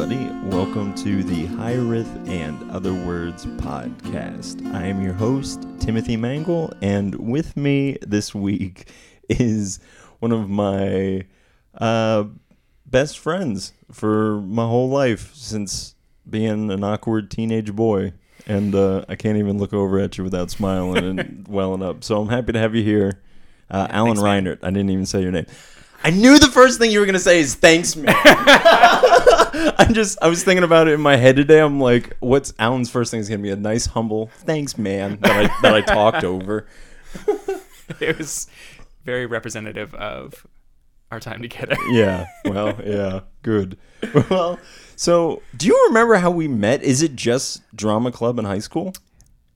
everybody. Welcome to the Hyrith and Other Words podcast. I am your host, Timothy Mangle, and with me this week is one of my uh, best friends for my whole life since being an awkward teenage boy. And uh, I can't even look over at you without smiling and welling up. So I'm happy to have you here. Uh, Alan thanks, man. Reinert. I didn't even say your name. I knew the first thing you were gonna say is thanks, man. I'm just I was thinking about it in my head today. I'm like, what's Alan's first thing is gonna be a nice humble thanks, man, that I that I talked over. it was very representative of our time together. Yeah. Well, yeah. Good. Well, so do you remember how we met? Is it just drama club in high school?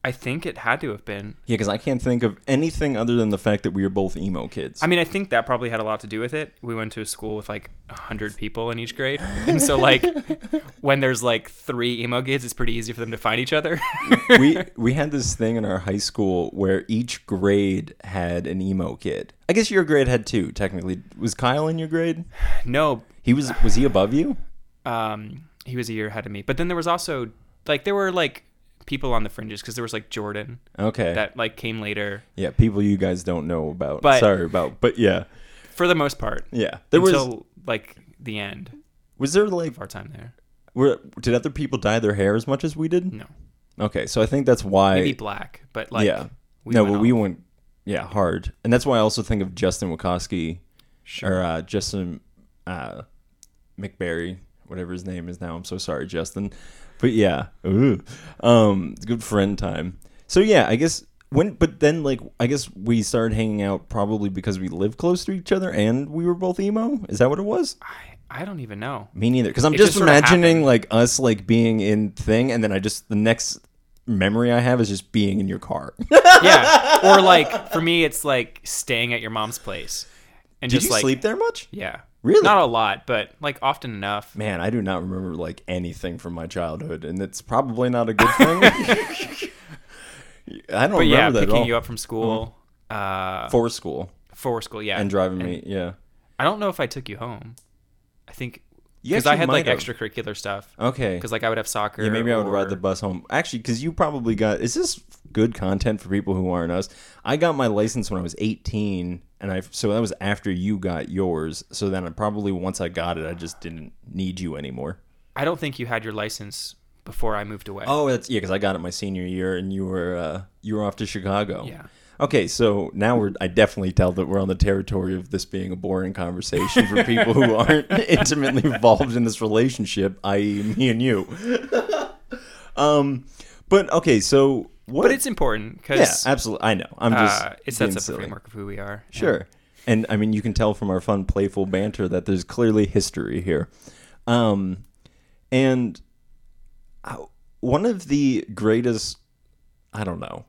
I think it had to have been. Yeah, because I can't think of anything other than the fact that we were both emo kids. I mean, I think that probably had a lot to do with it. We went to a school with like hundred people in each grade, and so like when there's like three emo kids, it's pretty easy for them to find each other. we we had this thing in our high school where each grade had an emo kid. I guess your grade had two. Technically, was Kyle in your grade? no, He was. Was he above you? um, he was a year ahead of me, but then there was also like there were like people on the fringes because there was like Jordan Okay. that like came later. yeah, people you guys don't know about. But- Sorry about. But yeah, For the most part, yeah. There until was. like the end Was there like? our time there. Were did other people dye their hair as much as we did? No, Okay, so I think that's why. maybe black, but like yeah. we no, but we went. Yeah, hard, and that's why I also think of Justin Wachowski Sure. or uh, Justin uh, McBarry, whatever his name is now. I'm so sorry, Justin. But yeah, Ooh. um, good friend time. So yeah, I guess when, but then like I guess we started hanging out probably because we lived close to each other and we were both emo. Is that what it was? I, I don't even know. Me neither. Because I'm It just, just sorta imagining happened. like us like being in thing, and then I just the next memory I have is just being in your car. Yeah. or like for me, it's like staying at your mom's place and Did just you like sleep there much? Yeah. Really? Not a lot, but like often enough. Man, I do not remember like anything from my childhood, and it's probably not a good thing. I don't But yeah, remember that at picking you up from school, uh, for school for school. Yeah. and driving me. Yeah, I don't know if I took you home. I think because I had like have. extracurricular stuff. okay. Because like I would have soccer. Yeah, maybe I would ride the bus home. Actually, because you probably got. Is this good content for people who aren't us? I got my license when I was 18, and I so that was after you got yours. So then I probably once I got it, I just didn't need you anymore. I don't think you had your license before I moved away. Oh, that's yeah, because I got it my senior year, and you were uh, you were off to Chicago. Yeah. Okay, so now we're I definitely tell that we're on the territory of this being a boring conversation for people who aren't intimately involved in this relationship, i.e., me and you. um, but okay, so what? But it's important because yeah, absolutely. I know. I'm just uh, it sets up the silly. framework of who we are. Yeah. Sure. And I mean, you can tell from our fun, playful banter that there's clearly history here. Um, and uh, one of the greatest, I don't know,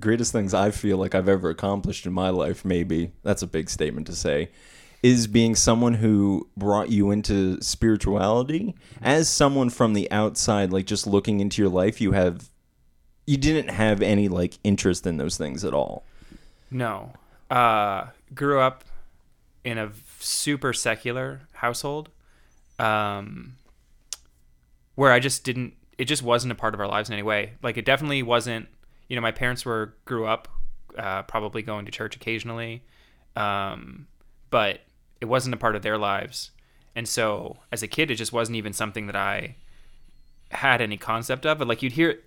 greatest things I feel like I've ever accomplished in my life, maybe that's a big statement to say, is being someone who brought you into spirituality. As someone from the outside, like just looking into your life, you have. You didn't have any like interest in those things at all. No. Uh, grew up in a super secular household um, where I just didn't, it just wasn't a part of our lives in any way. Like, it definitely wasn't, you know, my parents were, grew up uh, probably going to church occasionally, um, but it wasn't a part of their lives. And so as a kid, it just wasn't even something that I had any concept of. But like you'd hear,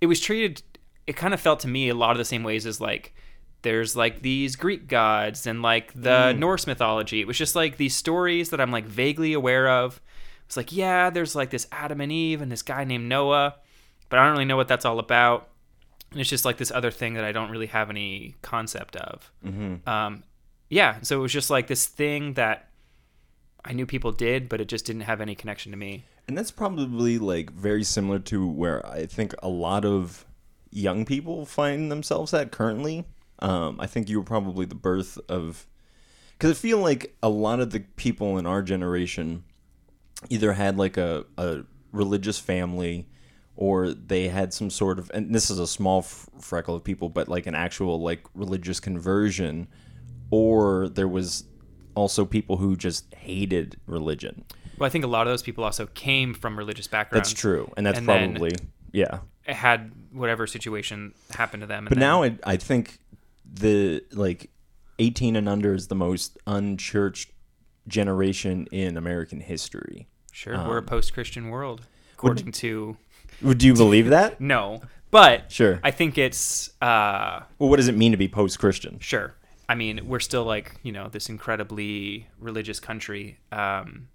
it was treated. It kind of felt to me a lot of the same ways as like there's like these Greek gods and like the Norse mythology. It was just like these stories that I'm like vaguely aware of. It's like yeah, there's like this Adam and Eve and this guy named Noah, but I don't really know what that's all about. And it's just like this other thing that I don't really have any concept of. Um, yeah, so it was just like this thing that I knew people did, but it just didn't have any connection to me. And that's probably like very similar to where I think a lot of young people find themselves at currently. Um, I think you were probably the birth of, because I feel like a lot of the people in our generation either had like a, a religious family or they had some sort of, and this is a small f- freckle of people, but like an actual like religious conversion, or there was also people who just hated religion. Well, I think a lot of those people also came from religious backgrounds. That's true, and that's And probably yeah. Had whatever situation happened to them. And But then- now I, I think the like 18 and under is the most unchurched generation in American history. sure, we're a um, post-Christian world, according to Would you believe that? no, but Sure. I think it's uh, Well, what does it mean to be post-Christian? Sure. I mean, we're still like, you know, this incredibly religious country um,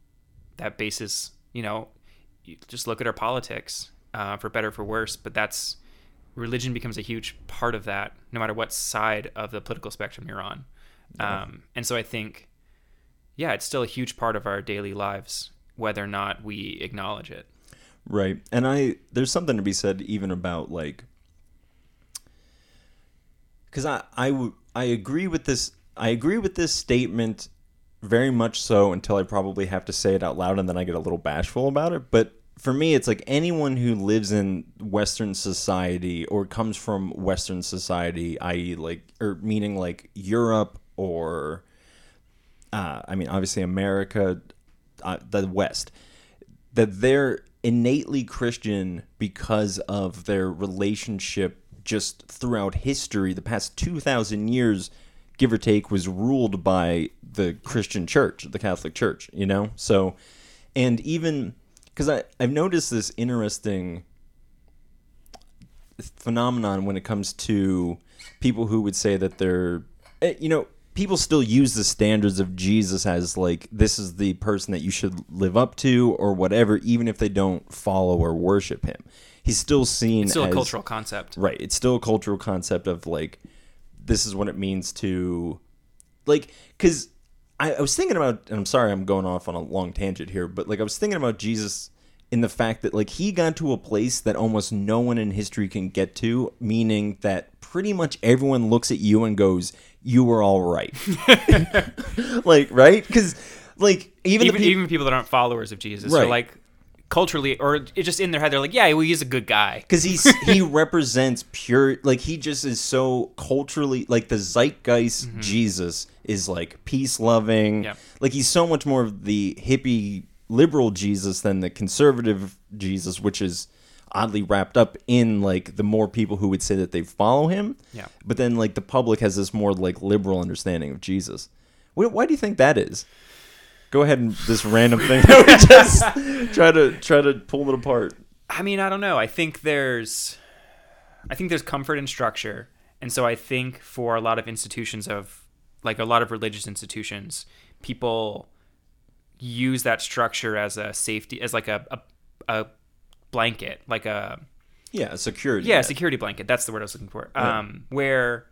that basis, you know, you just look at our politics, uh, for better or for worse, but that's religion becomes a huge part of that, no matter what side of the political spectrum you're on. Um, and so I think, yeah, it's still a huge part of our daily lives, whether or not we acknowledge it. Right. And I there's something to be said even about like cuz I I w- I agree with this I agree with this statement very much so until I probably have to say it out loud and then I get a little bashful about it, but for me it's like anyone who lives in western society or comes from western society, i.e. like or meaning like Europe or uh, I mean obviously America uh, the west that they're innately Christian because of their relationship just throughout history. The past 2,000 years, give or take, was ruled by the Christian church, the Catholic Church, you know? So, and even because I've noticed this interesting phenomenon when it comes to people who would say that they're, eh, you know, people still use the standards of Jesus as like this is the person that you should live up to or whatever, even if they don't follow or worship him. He's still seen It's still as a cultural concept. right. It's still a cultural concept of like this is what it means to like because I, I was thinking about and I'm sorry I'm going off on a long tangent here, but like I was thinking about Jesus in the fact that like he got to a place that almost no one in history can get to, meaning that pretty much everyone looks at you and goes, "You were all right," like right? Because like even Even, the peop- even people that aren't followers of Jesus Right. are like culturally, or it's just in their head, they're like, yeah, well, he's a good guy. because he's he represents pure like he just is so culturally like the zeitgeist mm-hmm. jesus is like peace loving Yep. like he's so much more of the hippie liberal jesus than the conservative jesus which is oddly wrapped up in like the more people who would say that they follow him Yeah. but then like the public has this more like liberal understanding of jesus why, why do you think that is go ahead and this random thing that we just try to try to pull it apart I mean, I don't know. I think there's, I think there's comfort in structure, and so I think for a lot of institutions of, like a lot of religious institutions, people use that structure as a safety, as like a a, a blanket, like a yeah security yeah, net. security blanket. That's the word I was looking for. Um, where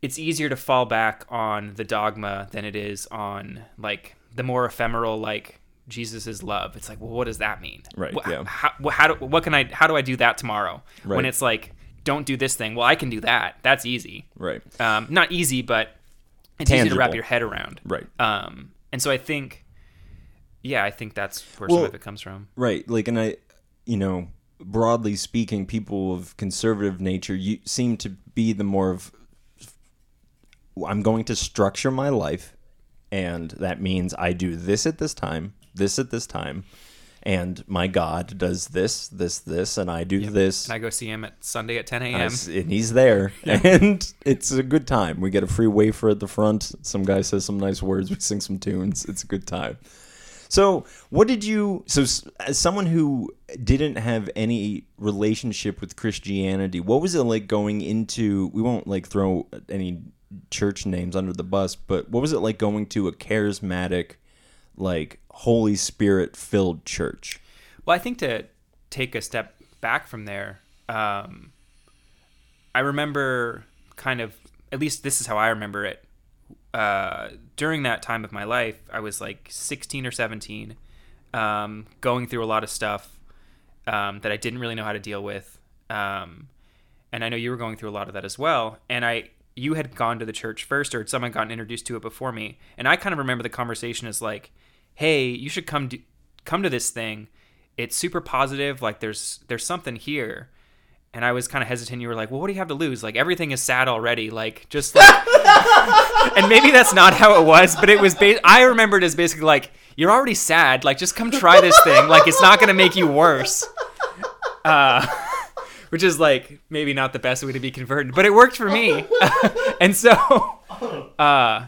it's easier to fall back on the dogma than it is on like the more ephemeral, like Jesus is love. It's like, well, what does that mean? Right, yeah. How, how do, what can I? How do I do that tomorrow? When it's like, don't do this thing. Well, I can do that. That's easy. Right. Um, not easy, but it's easy to wrap your head around. Right. Um, and so I think, yeah, I think that's where some of it comes from. Right. Like, and I, you know, broadly speaking, people of conservative nature you seem to be the more of. I'm going to structure my life, and that means I do this at this time, this at this time, and my God does this, this, this, and I do this. And I go see him at Sunday at 10 a.m. and he's there, and it's a good time. We get a free wafer at the front. Some guy says some nice words. We sing some tunes. It's a good time. So, what did you? So, as someone who didn't have any relationship with Christianity, what was it like going into? We won't like throw any church names under the bus, but what was it like going to a charismatic, like Holy Spirit filled church? Well, I think to take a step back from there, um, I remember kind of, at least this is how I remember it. Uh, during that time of my life, I was like 16 or 17, um, going through a lot of stuff um, that I didn't really know how to deal with. Um, and I know you were going through a lot of that as well. And I, you had gone to the church first, or someone gotten introduced to it before me. And I kind of remember the conversation as like, "Hey, you should come do, come to this thing. It's super positive. Like there's there's something here." and I was kind of hesitant. You were like, "Well, what do you have to lose? Like everything is sad already. Like just like." and maybe that's not how it was, but it was. Ba- I remember it as basically like, "You're already sad. Like just come try this thing. Like it's not gonna make you worse." Uh, which is like maybe not the best way to be converted, but it worked for me. and so, uh,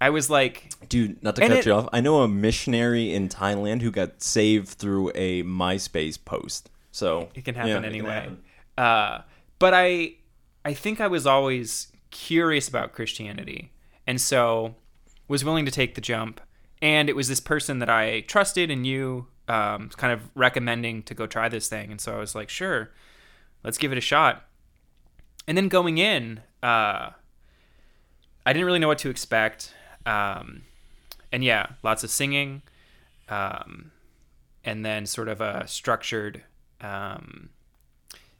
I was like, Dude, not to And cut it- you off. I know a missionary in Thailand who got saved through a MySpace post. So it can happen yeah, it can anyway. happen. Uh, but I, I think I was always curious about Christianity, and so was willing to take the jump. And it was this person that I trusted and knew, um, kind of recommending to go try this thing. And so I was like, sure, let's give it a shot. And then going in, uh, I didn't really know what to expect. Um, and yeah, lots of singing, um, and then sort of a structured um,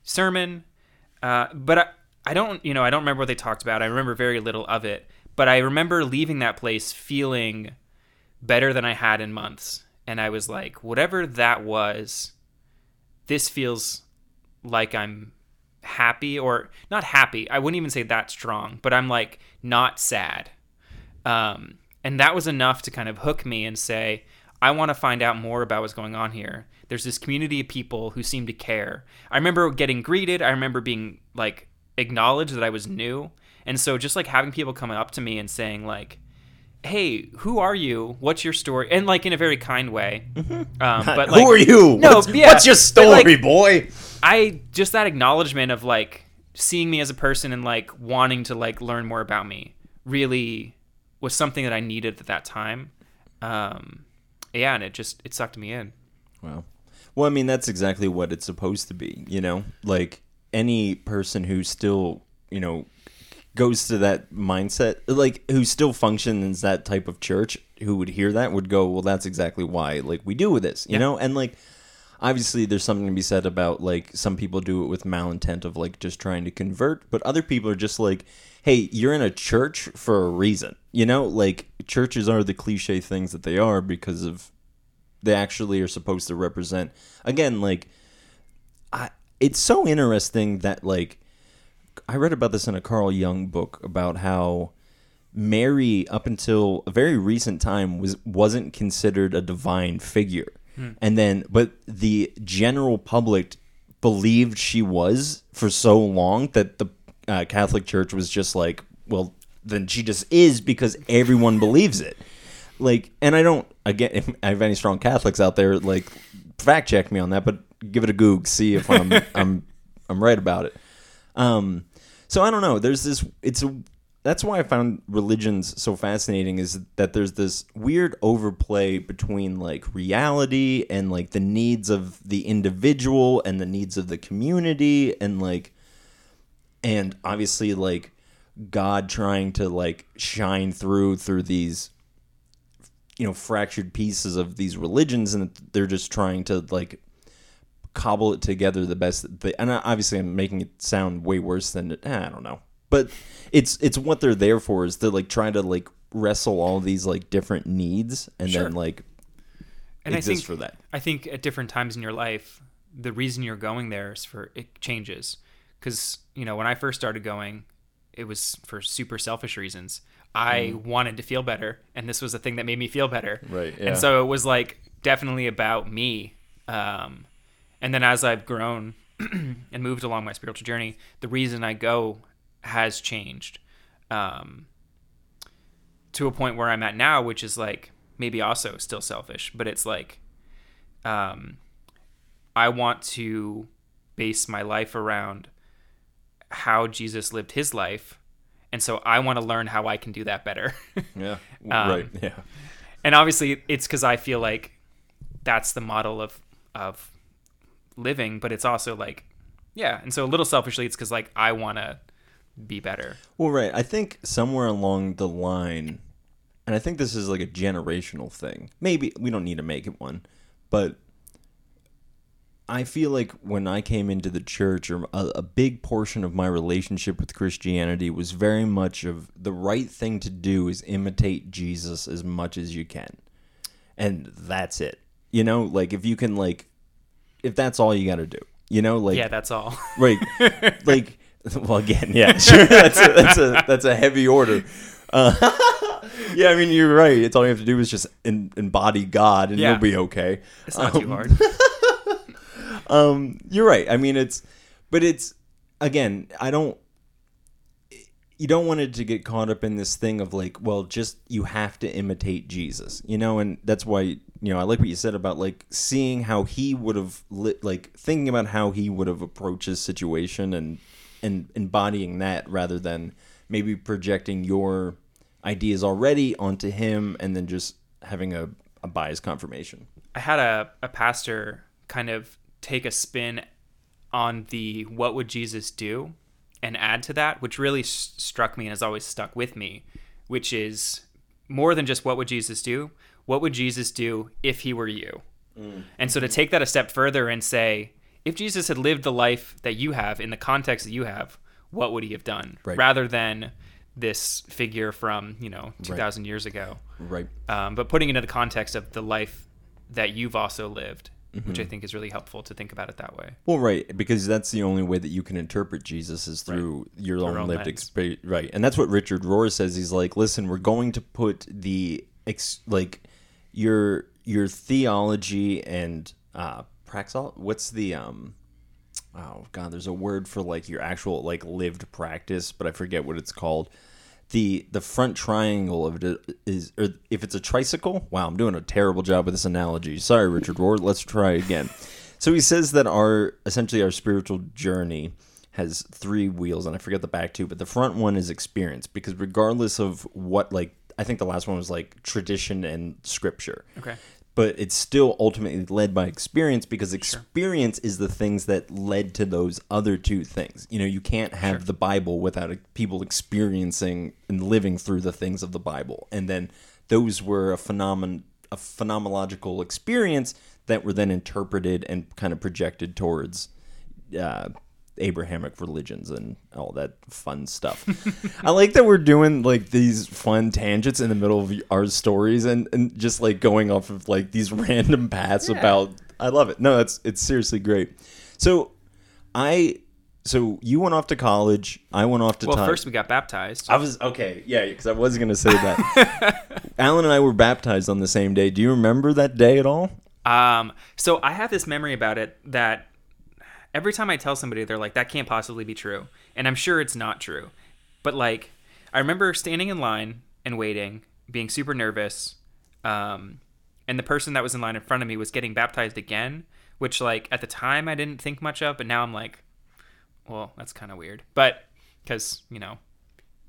sermon. Uh, but I, I don't, you know, I don't remember what they talked about. I remember very little of it. But I remember leaving that place feeling better than I had in months. And I was like, whatever that was, this feels like I'm happy or not happy. I wouldn't even say that strong, but I'm like not sad. Um, and that was enough to kind of hook me and say, I want to find out more about what's going on here. There's this community of people who seem to care. I remember getting greeted. I remember being like acknowledged that I was new. And so just like having people come up to me and saying like, "Hey, who are you? What's your story?" and like in a very kind way. Um, but like, Who are you? No, what's, yeah, what's your story, like, boy? I just that acknowledgement of like seeing me as a person and like wanting to like learn more about me really was something that I needed at that time. Um, yeah, and it just it sucked me in. Wow. Well, I mean, that's exactly what it's supposed to be, you know? Like any person who still, you know, goes to that mindset, like who still functions in that type of church, who would hear that would go, well, that's exactly why, like, we do with this, you Yeah. know? And, like, obviously there's something to be said about, like, some people do it with malintent of, like, just trying to convert, but other people are just like, hey, you're in a church for a reason, you know? Like, churches are the cliche things that they are because of they actually are supposed to represent again like i it's so interesting that like i read about this in a carl jung book about how mary up until a very recent time was wasn't considered a divine figure and then but the general public believed she was for so long that the uh, catholic church was just like well then she just is because everyone believes it. Like and i don't again if i have any strong catholics out there like fact check me on that but give it a goog see if i'm i'm i'm right about it. Um so i don't know. There's this it's a that's why i found religions so fascinating is that there's this weird overplay between like reality and like the needs of the individual and the needs of the community and like and obviously like god trying to like shine through through these you know fractured pieces of these religions and they're just trying to like cobble it together the best they, and obviously I'm making it sound way worse than eh, I don't know but it's it's what they're there for is to like trying to like wrestle all these like different needs and Sure. then like And I think for that I think at different times in your life, the reason you're going there is for it changes. Because you know, when I first started going, it was for super selfish reasons. I wanted to feel better, and this was a thing that made me feel better. Right, yeah. And so it was like definitely about me. Um, and then as I've grown and moved along my spiritual journey, the reason I go has changed. Um, to a point where I'm at now, which is like maybe also still selfish, but it's like um, I want to base my life around how Jesus lived his life. And so I want to learn how I can do that better. yeah Um, right yeah and obviously it's because I feel like that's the model of of living, but it's also like yeah, and so a little selfishly it's because like I want to be better. Well, right. I think somewhere along the line, and I think this is like a generational thing. Maybe we don't need to make it one, but I feel like when I came into the church, or a, a big portion of my relationship with Christianity was very much of the right thing to do is imitate Jesus as much as you can, and that's it. You know, like if you can, like, if that's all you got to do, You know, like yeah, that's all. right, like well, again, yeah, sure. That's a, that's a that's a heavy order. Uh, yeah, I mean, you're right. It's all you have to do is just in, embody God, and Yeah. you'll be okay. It's not Um, too hard. um you're right i mean it's but it's again i don't you don't want it to get caught up in this thing of like well just you have to imitate jesus you know and that's why you know i like what you said about like seeing how he would have lit like thinking about how he would have approached his situation and and embodying that rather than maybe projecting your ideas already onto him and then just having a, a biased confirmation I had a, a pastor kind of take a spin on the what would Jesus do and add to that, which really s- struck me and has always stuck with me, which is more than just what would Jesus do? What would Jesus do if he were you? Mm. And so to take that a step further and say, if Jesus had lived the life that you have in the context that you have, what would he have done? Right. Rather than this figure from, you know, 2,000 years ago right um, but putting it into the context of the life that you've also lived, which Mm-hmm. I think is really helpful to think about it that way. Well, right, because that's the only way that you can interpret Jesus is through your own, own lived experience, right? And that's what Richard Rohr says. He's like, listen, we're going to put the ex- like your your theology and uh, praxol. What's the um? Oh God, there's a word for like your actual like lived practice, but I forget what it's called. The the front triangle of it is, or if it's a tricycle. Wow, I'm doing a terrible job with this analogy. Sorry, Richard Rohr. Let's try again. So he says that our essentially our spiritual journey has three wheels, and I forget the back two, but the front one is experience because regardless of what like I think the last one was like tradition and scripture Okay. But it's still ultimately led by experience because experience is the things that led to those other two things. You know, you can't have the Bible without people experiencing and living through the things of the Bible. And then those were a phenomenon a phenomenological experience that were then interpreted and kind of projected towards uh, Abrahamic religions and all that fun stuff. I like that we're doing like these fun tangents in the middle of our stories and, and just like going off of like these random paths about. I love it. No, it's it's seriously great. So I so you went off to college. I went off to Well, time. first we got baptized. I was okay, yeah, because I was gonna say that. Alan and I were baptized on the same day. Do you remember that day at all? Um, so I have this memory about it that every time I tell somebody, they're like, "That can't possibly be true," and I'm sure it's not true. But like, I remember standing in line and waiting, being super nervous, um, and the person that was in line in front of me was getting baptized again, which like at the time I didn't think much of, but now I'm like, well, that's kind of weird. But because you know,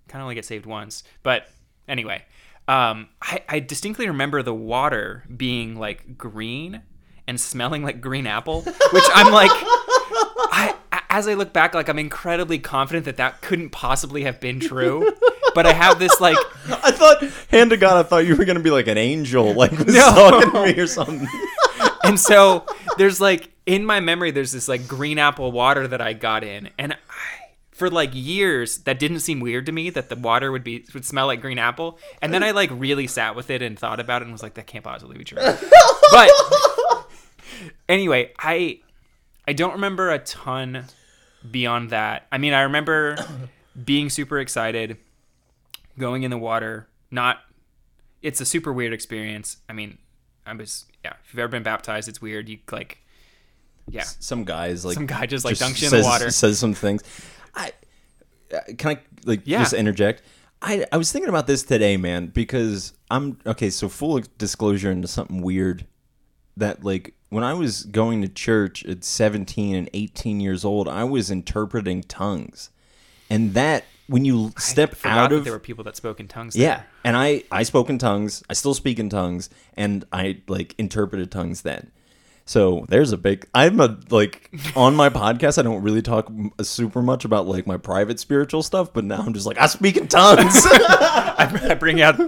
kind of only get saved once. But anyway, um, I, I distinctly remember the water being like green and smelling like green apple, which I'm like, I as I look back, like I'm incredibly confident that that couldn't possibly have been true. But I have this like, I thought, hand to God, I thought you were gonna be like an angel, like was No. talking to me or something. and so there's like in my memory, there's this like green apple water that I got in, and I, for like years that didn't seem weird to me that the water would be would smell like green apple, and then I like really sat with it and thought about it and was like, that can't possibly be true. but anyway, I I don't remember a ton beyond that. I mean, I remember being super excited, going in the water. Not, it's a super weird experience. I mean, I was yeah. If you've ever been baptized, it's weird. You like, yeah, Some guys like some guy just like dunks you in says, the water. says some things. I uh, can I like Yeah. just interject. I I was thinking about this today, man, because I'm okay. So full disclosure into something weird that like when I was going to church at 17 and 18 years old, I was interpreting tongues, and that when you step out of there were people that spoke in tongues. yeah, there. and I I spoke in tongues. I still speak in tongues, and I like interpreted tongues then. So there's a big. I'm a like on my podcast. I don't really talk super much about like my private spiritual stuff, but now I'm just like I speak in tongues. I, I bring out.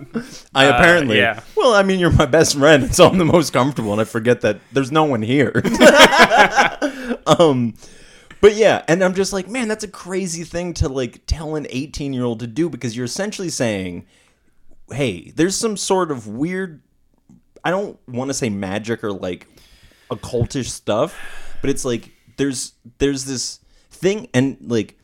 I Uh, apparently. yeah. Well, I mean, you're my best friend, so I'm the most comfortable, and I forget that there's no one here. um, but yeah, and I'm just like, man, that's a crazy thing to like tell an 18 year old to do because you're essentially saying, hey, there's some sort of weird. I don't want to say magic or like occultish stuff, but it's like there's there's this thing, and like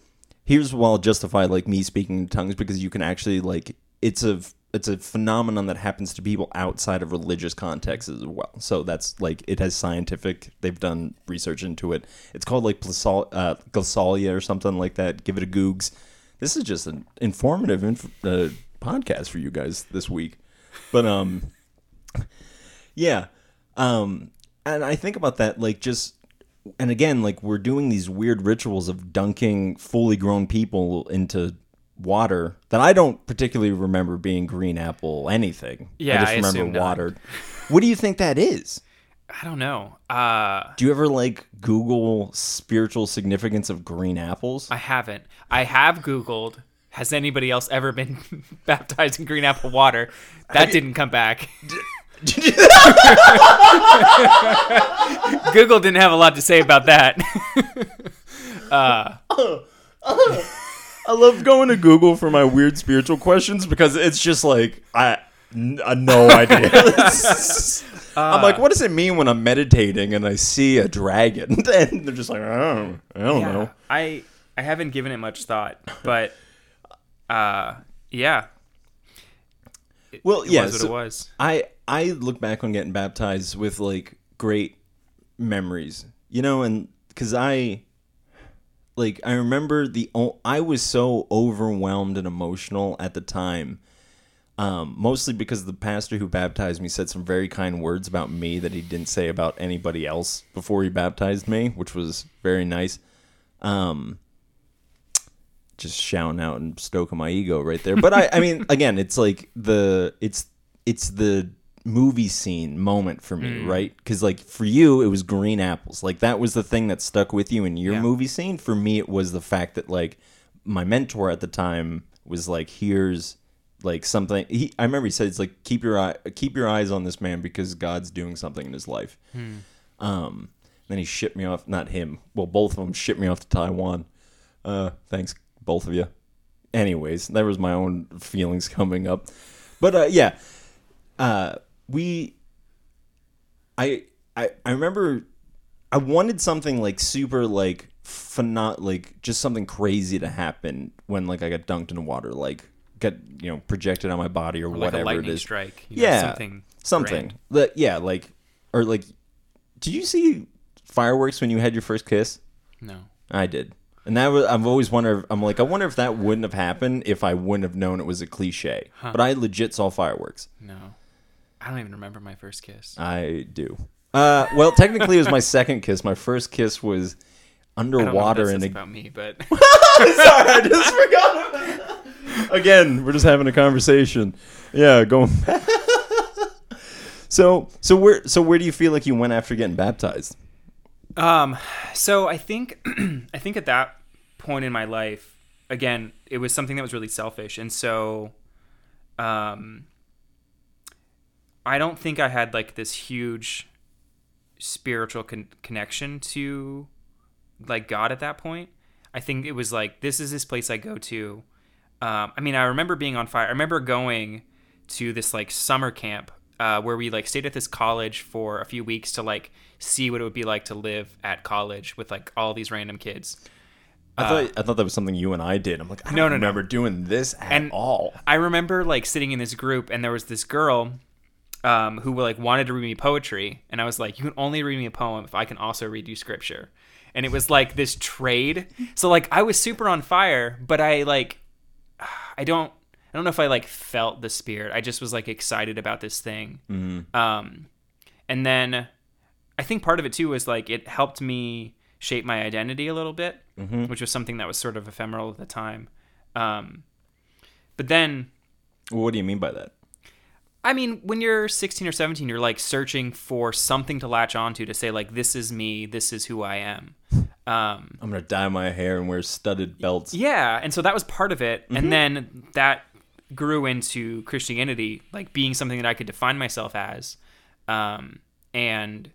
here's why I'll justify like me speaking in tongues because you can actually like it's a it's a phenomenon that happens to people outside of religious contexts as well. So that's like it has scientific. They've done research into it. It's called like plasol, uh, or something like that. Give it a googs. This is just an informative inf- uh, podcast for you guys this week. But um, yeah, um, and I think about that like just and again like we're doing these weird rituals of dunking fully grown people into water that I don't particularly remember being green apple anything. Yeah, I just I remember not. watered. What do you think that is? I don't know. Uh, Do you ever like Google spiritual significance of green apples? I haven't. I have Googled. Has anybody else ever been baptized in green apple water? That didn't come back. Google didn't have a lot to say about that. I love going to Google for my weird spiritual questions because it's just like I n- uh, no idea. I'm like, what does it mean when I'm meditating and I see a dragon? And they're just like, oh, I don't Yeah, know. I I haven't given it much thought, but uh, yeah. Well, It yeah, was what so- it was. I I look back on getting baptized with like great memories, you know, and because I like I remember the I was so overwhelmed and emotional at the time. Um, mostly because the pastor who baptized me said some very kind words about me that he didn't say about anybody else before he baptized me, which was very nice. Um, just shouting out and stoking my ego right there. But I, I mean, again, it's like the it's it's the movie scene moment for me, right? Because like for you, it was green apples. Like that was the thing that stuck with you in your Yeah. movie scene. For me, it was the fact that like my mentor at the time was like, "Here's." Like something, he, I remember he said, "It's like keep your eye, keep your eyes on this man because God's doing something in his life." Um, then he shipped me off. Not him. Well, both of them shipped me off to Taiwan. Uh, thanks, both of you. Anyways, there was my own feelings coming up, but uh, yeah, uh, we. I I I remember, I wanted something like super like phenom- like just something crazy to happen when like I got dunked in water, like get you know projected on my body or, Like whatever a lightning it is. strike. you know, Yeah, something. something. grand. Yeah, like or like. Did you see fireworks when you had your first kiss? No. I did, and that was I've always wondered. I'm like, I wonder if that wouldn't have happened if I wouldn't have known it was a cliche. But I legit saw fireworks. No. I don't even remember my first kiss. I do. Uh, well, technically, it was my second kiss. My first kiss was I don't know what underwater that in says a. about me, but Sorry, I just forgot. Again, we're just having a conversation. Yeah, going. so, so where, so where do you feel like you went after getting baptized? Um, so I think I think at that point in my life, again, it was something that was really selfish, and so, um, I don't think I had like this huge spiritual con- connection to like God at that point. I think it was like this is this place I go to. Um, I mean, I remember being on fire. I remember going to this like summer camp uh, where we like stayed at this college for a few weeks to like see what it would be like to live at college with like all these random kids. I thought I thought that was something you and I did. I'm like, I don't No, no, no. remember doing this at And- all. I remember like sitting in this group and there was this girl um, who like wanted to read me poetry and I was like, you can only read me a poem if I can also read you scripture. And it was like this trade. So like I was super on fire, but I like I don't I don't know if I like felt the spirit. I just was like excited about this thing. Um, and then I think part of it too was like it helped me shape my identity a little bit, which was something that was sort of ephemeral at the time. Um, but then What do you mean by that? I mean, when you're 16 or 17, you're like searching for something to latch onto to say like, this is me, this is who I am. Um, I'm gonna dye my hair and wear studded belts. yeah, and so that was part of it, and then that grew into Christianity, like being something that I could define myself as, um, and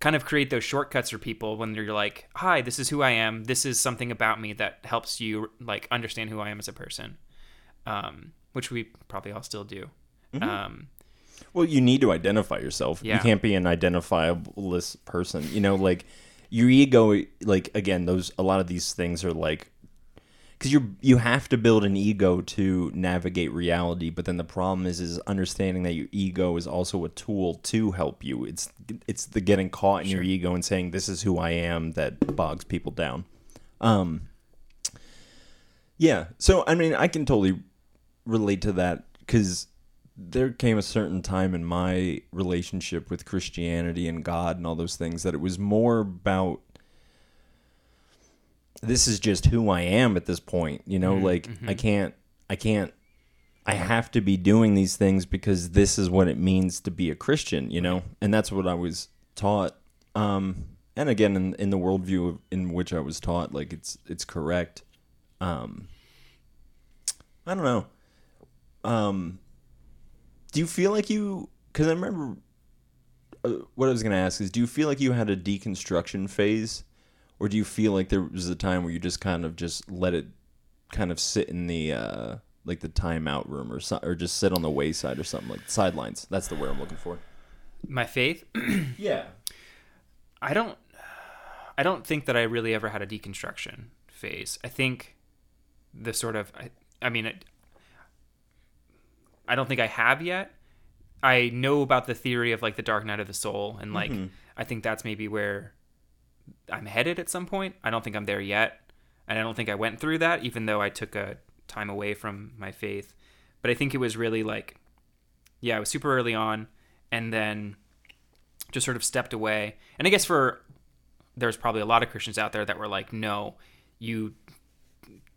kind of create those shortcuts for people when you're like, "Hi, this is who I am. This is something about me that helps you like understand who I am as a person," um, which we probably all still do. Um, Well, you need to identify yourself. You can't be an identifiableless person. You know, like your ego like again those a lot of these things are like because you you have to build an ego to navigate reality but then the problem is is understanding that your ego is also a tool to help you. It's it's the getting caught in your ego and saying this is who i am that bogs people down. Um yeah so i mean i can totally relate to that because there came a certain time in my relationship with christianity and god and all those things that it was more about this is just who I am at this point. You know, like I can't, I can't, I have to be doing these things because this is what it means to be a Christian. You know, and that's what I was taught. Um, and again, in in the worldview of, in which I was taught, like it's it's correct. Um, I don't know. Um, do you feel like you? Because I remember uh, what I was going to ask is, do you feel like you had a deconstruction phase? Or do you feel like there was a time where you just kind of just let it kind of sit in the uh, like the timeout room or so, or just sit on the wayside or something like sidelines? That's the word I'm looking for. My faith. Yeah. I don't I don't think that I really ever had a deconstruction phase. I think the sort of I, I mean it, I don't think I have yet. I know about the theory of like the dark night of the soul and like I think that's maybe where I'm headed at some point. I don't think I'm there yet. And I don't think I went through that even though I took a time away from my faith. But I think it was really like yeah, it was super early on and then just sort of stepped away. And I guess for there's probably a lot of Christians out there that were like, no, you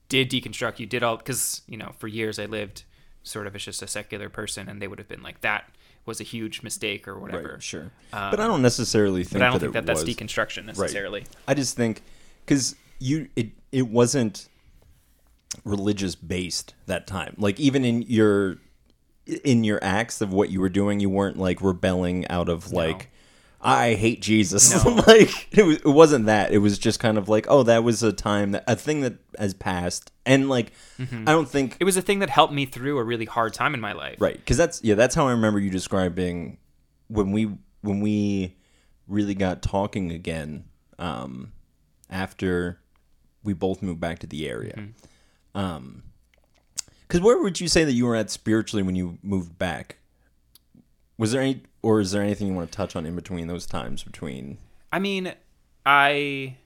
did deconstruct, you did all because you know for years I lived sort of as just a secular person, and they would have been like that was a huge mistake or whatever. Right, sure. Um, but I don't necessarily think But I don't that think that that's was. deconstruction necessarily. I just think because you it it wasn't religious based that time. Like even in your in your acts of what you were doing, you weren't like rebelling out of like I hate Jesus. No. like it, was, it wasn't that. It was just kind of like oh that was a time that a thing that has passed and like Mm-hmm. I don't think It was a thing that helped me through a really hard time in my life. Right, because that's yeah, that's how I remember you describing when we when we really got talking again um, after we both moved back to the area. Um, because where would you say that you were at spiritually when you moved back? Was there any, or is there anything you want to touch on in between those times between? I mean, I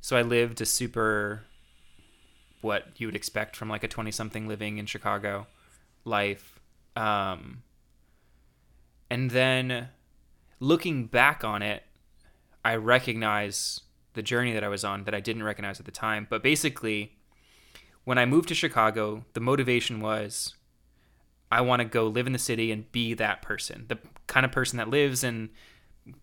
so I lived a super what you would expect from like a 20 something living in Chicago life. Um and then looking back on it, I recognize the journey that I was on that I didn't recognize at the time. But basically, when I moved to Chicago, the motivation was I want to go live in the city and be that person, the kind of person that lives and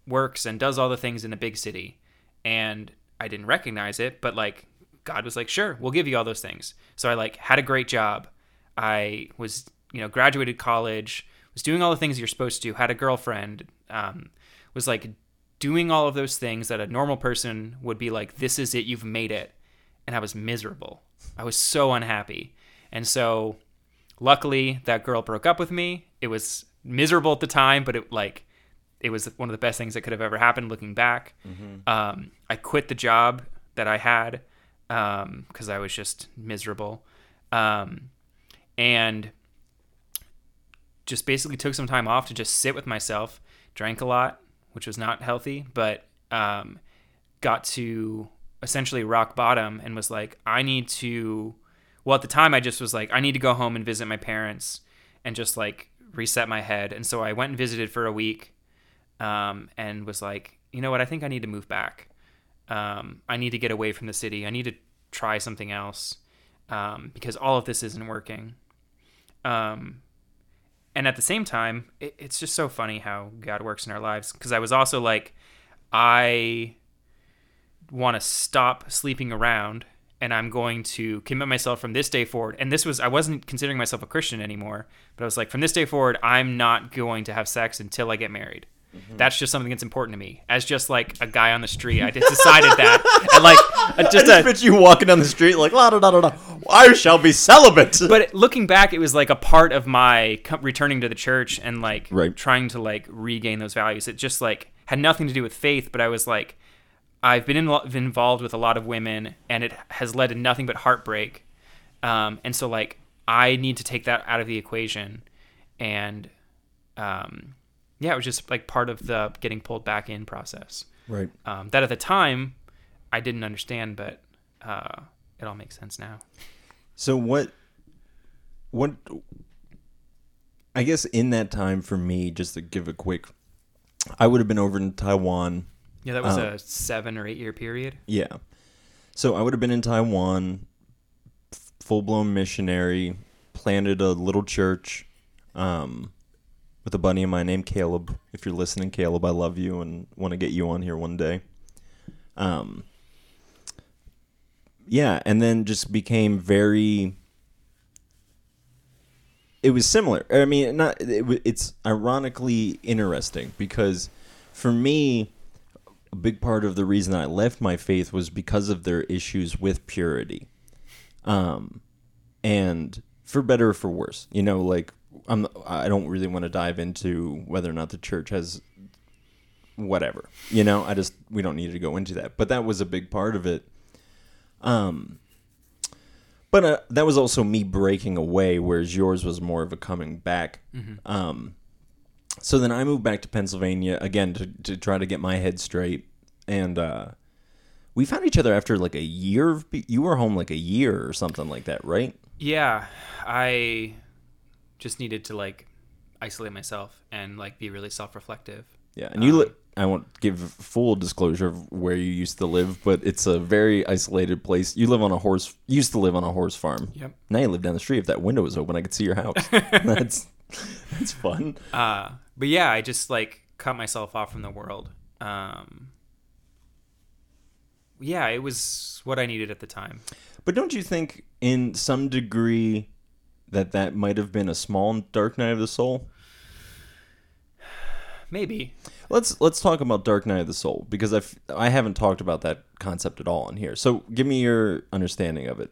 works and does all the things in a big city. And I didn't recognize it, but like God was like, "Sure, we'll give you all those things." So I like had a great job. I was, you know, graduated college, was doing all the things you're supposed to, do, had a girlfriend, um, was like doing all of those things that a normal person would be like, "This is it, you've made it." And I was miserable. I was so unhappy. And so luckily that girl broke up with me. It was miserable at the time, but it like it was one of the best things that could have ever happened looking back. Um, I quit the job that I had because I was just miserable. Um, and just basically took some time off to just sit with myself, drank a lot, which was not healthy, but um, got to essentially rock bottom and was like, I need to. Well, at the time, I just was like, I need to go home and visit my parents and just like reset my head. And so I went and visited for a week um, and was like, you know what? I think I need to move back. Um, I need to get away from the city. I need to try something else um, because all of this isn't working. Um, and at the same time, it, it's just so funny how God works in our lives. Because I was also like, I want to stop sleeping around and I'm going to commit myself from this day forward. And this was, I wasn't considering myself a Christian anymore, but I was like, from this day forward, I'm not going to have sex until I get married. That's just something that's important to me. As just like a guy on the street, I just decided that. And like, uh, I just just a, you walking down the street like la da da da da. I shall be celibate. but looking back, it was like a part of my returning to the church and like Right. trying to like regain those values. It just like had nothing to do with faith, but I was like, I've been in, involved with a lot of women, and it has led to nothing but heartbreak. Um, and so, like, I need to take that out of the equation, and um, yeah, it was just like part of the getting pulled back in process. Right. Um, that at the time I didn't understand, but uh, it all makes sense now. So what what I guess in that time for me, just to give a quick I would have been over in Taiwan. Yeah, that was Uh, a seven or eight year period. Yeah. So I would have been in Taiwan, full blown missionary, planted a little church, um, with a buddy of mine named Caleb. If you're listening, Caleb, I love you and want to get you on here one day. Um, yeah, and then just became very. It was similar. I mean, not. It, it's ironically interesting because, for me, a big part of the reason I left my faith was because of their issues with purity. Um, and for better or for worse, you know, like I'm, I don't really want to dive into whether or not the church has whatever, you know, I just, we don't need to go into that, but that was a big part of it. Um, but uh, that was also me breaking away, whereas yours was more of a coming back. Um, so then I moved back to Pennsylvania again to, to try to get my head straight. And uh, we found each other after like a year. Of you were home like a year or something like that, right? Yeah, I just needed to like isolate myself and like be really self reflective. Yeah. And you, li- I won't give full disclosure of where you used to live, but it's a very isolated place. You live on a horse, used to live on a horse farm. Yep. Now you live down the street. If that window was open, I could see your house. that's that's fun. Uh, but yeah, I just like cut myself off from the world. Um, yeah, it was what I needed at the time. But don't you think, in some degree, that that might have been a small Dark Night of the Soul? Maybe. Let's let's talk about Dark Night of the Soul because I I haven't talked about that concept at all in here. So give me your understanding of it.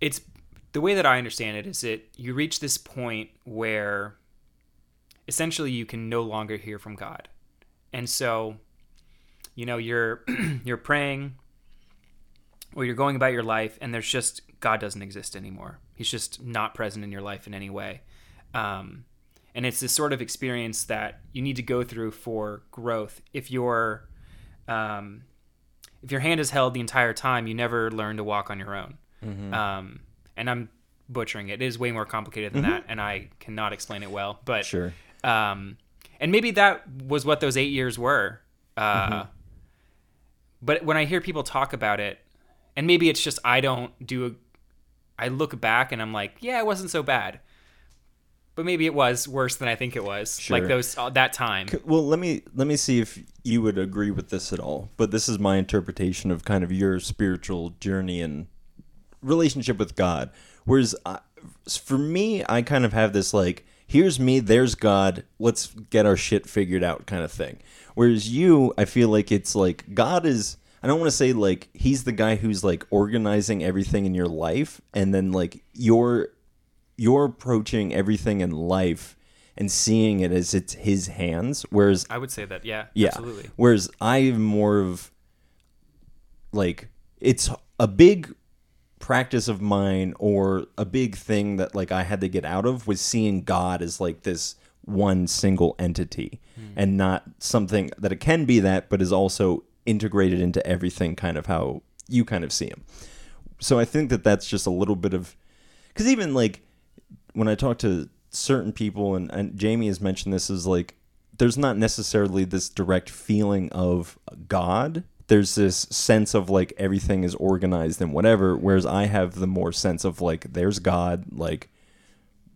it's the way that I understand it is that you reach this point where essentially you can no longer hear from God. And so, you know, you're you're praying or you're going about your life and there's just God doesn't exist anymore. He's just not present in your life in any way. Um, and it's this sort of experience that you need to go through for growth. If your um, if your hand is held the entire time, you never learn to walk on your own. Um, and I'm butchering it. It is way more complicated than that, and I cannot explain it well. But Sure. Um, and maybe that was what those eight years were. Uh, But when I hear people talk about it, and maybe it's just I don't do a, I look back and I'm like, yeah, it wasn't so bad. But maybe it was worse than I think it was. Sure. Like those uh, that time. Well, let me let me see if you would agree with this at all. But this is my interpretation of kind of your spiritual journey and relationship with God. Whereas I, for me, I kind of have this like, here's me, there's God, let's get our shit figured out kind of thing. Whereas you, I feel like it's like God is. I don't want to say like he's the guy who's like organizing everything in your life, and then like you're you're approaching everything in life and seeing it as it's his hands whereas I would say that. Yeah. yeah Absolutely. whereas i'm more of like it's a big practice of mine or a big thing that like i had to get out of was seeing god as like this one single entity hmm. and not something that it can be that but is also integrated into everything kind of how you kind of see him so i think that that's just a little bit of because even like when I talk to certain people, and, and Jamie has mentioned this, is like there's not necessarily this direct feeling of God. There's this sense of like everything is organized and whatever, whereas I have the more sense of like there's God, like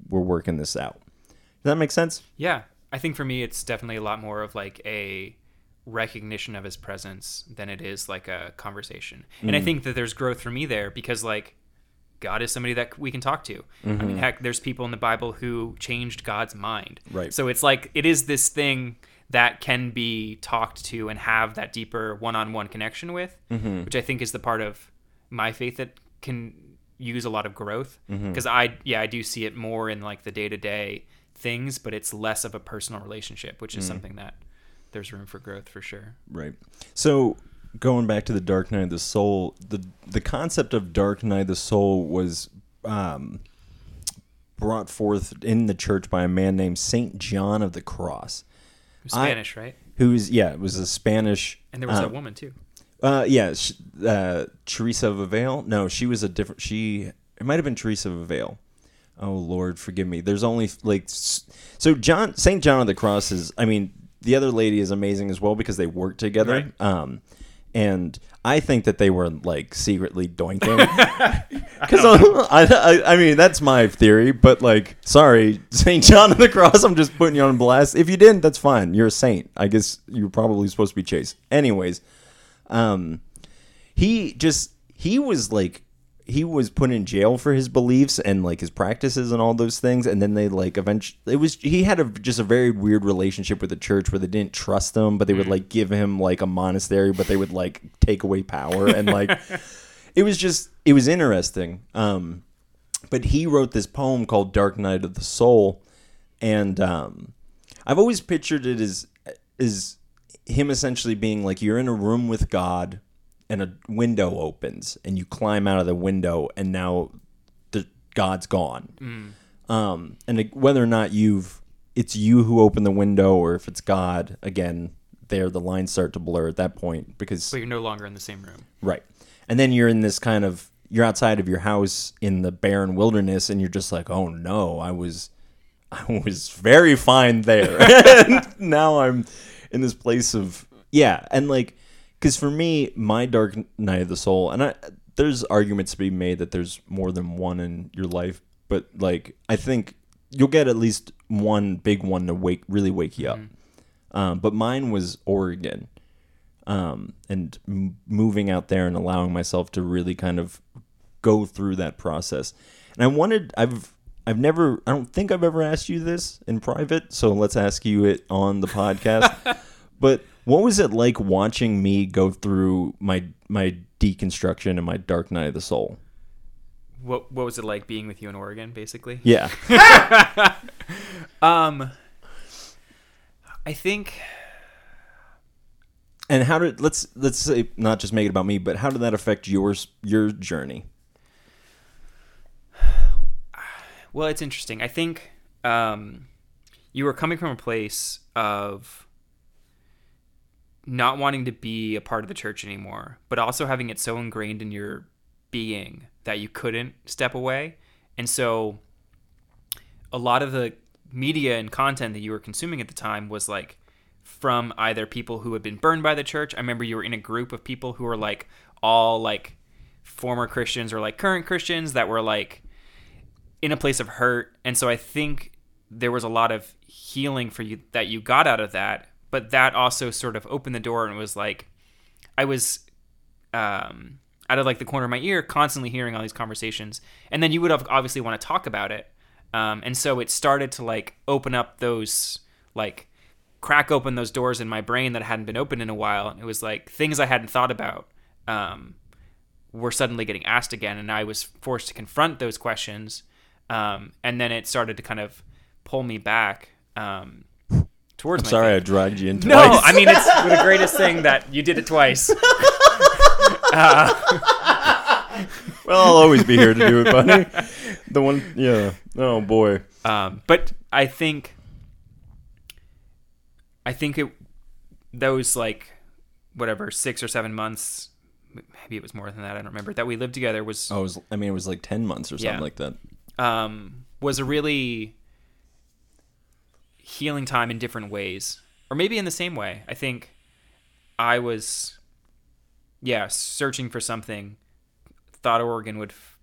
we're working this out. Does that make sense? Yeah, I think for me, it's definitely a lot more of like a recognition of his presence than it is like a conversation. And Mm. I think that there's growth for me there because like God is somebody that we can talk to. I mean, heck, there's people in the Bible who changed God's mind. Mm-hmm. Right. So it's like it is this thing that can be talked to and have that deeper one-on-one connection with, Mm-hmm. which I think is the part of my faith that can use a lot of growth Mm-hmm. because I yeah I do see it more in like the day-to-day things but it's less of a personal relationship which is Mm. something that there's room for growth for sure Right. So going back to the Dark Night of the Soul, the the concept of Dark Night of the Soul was um, brought forth in the church by a man named Saint John of the Cross, I- Spanish, right? who's yeah, it was a Spanish. And there was uh, that woman too. Uh, yeah, sh- uh, Teresa of Avila. No, she was a different. She it might have been Teresa of Avila. Oh Lord, forgive me. There's only like so John Saint John of the Cross is. I mean, the other lady is amazing as well because they work together. Right. Um, and I think that they were like secretly doinking. Because I, I, I mean that's my theory, but like, sorry, Saint John of the Cross. I'm just putting you on blast. If you didn't, that's fine. You're a saint. I guess you're probably supposed to be chaste. Anyways, um, he just he was like he was put in jail for his beliefs and like his practices and all those things and then they like eventually it was he had a just a very weird relationship with the church where they didn't trust him but they would like give him like a monastery but they would like take away power and like it was just it was interesting um but he wrote this poem called dark night of the soul and um i've always pictured it as is him essentially being like you're in a room with god and a window opens and you climb out of the window and now the god's gone um and whether or not you've it's you who open the window or if it's god again there the lines start to blur at that point because But you're no longer in the same room. Right. And then you're in this kind of you're outside of your house in the barren wilderness and you're just like, "Oh no, I was I was very fine there." and now I'm in this place of yeah, and like cuz for me, my dark night of the soul and I there's arguments to be made that there's more than one in your life, but like I think you'll get at least one big one to wake really wake you up. Um, but mine was Oregon um, and m- moving out there and allowing myself to really kind of go through that process. And I wanted, I've, I've never, I don't think I've ever asked you this in private, so let's ask you it on the podcast. but what was it like watching me go through my my deconstruction and my dark night of the soul? What What was it like being with you in Oregon, basically? Yeah, Um, I think and how did let's let's say not just make it about me, but how did that affect yours your journey? Well, it's interesting. I think um, you were coming from a place of not wanting to be a part of the church anymore, but also having it so ingrained in your being that you couldn't step away. And so a lot of the media and content that you were consuming at the time was like from either people who had been burned by the church. I remember you were in a group of people who were like all like former Christians or like current Christians that were like in a place of hurt and so i think there was a lot of healing for you that you got out of that but that also sort of opened the door and was like i was um out of like the corner of my ear constantly hearing all these conversations. And then you would obviously want to talk about it. Um and so it started to like open up those like crack open those doors in my brain that hadn't been opened in a while. And it was like things i hadn't thought about um were suddenly getting asked again, and I was forced to confront those questions. Um, and then it started to kind of pull me back um, towards. I'm sorry I dragged you into No. I mean it's the greatest thing that you did it twice. well, I'll always be here to do it, buddy. The one, yeah. Oh boy. Um, but I think, I think it those like whatever six or seven months, maybe it was more than that. I don't remember that we lived together was Oh, it was, I mean, it was like ten months or something Yeah. like that. um, was a really healing time in different ways, or maybe in the same way. I think I was, yeah, searching for something. Thought Oregon would f-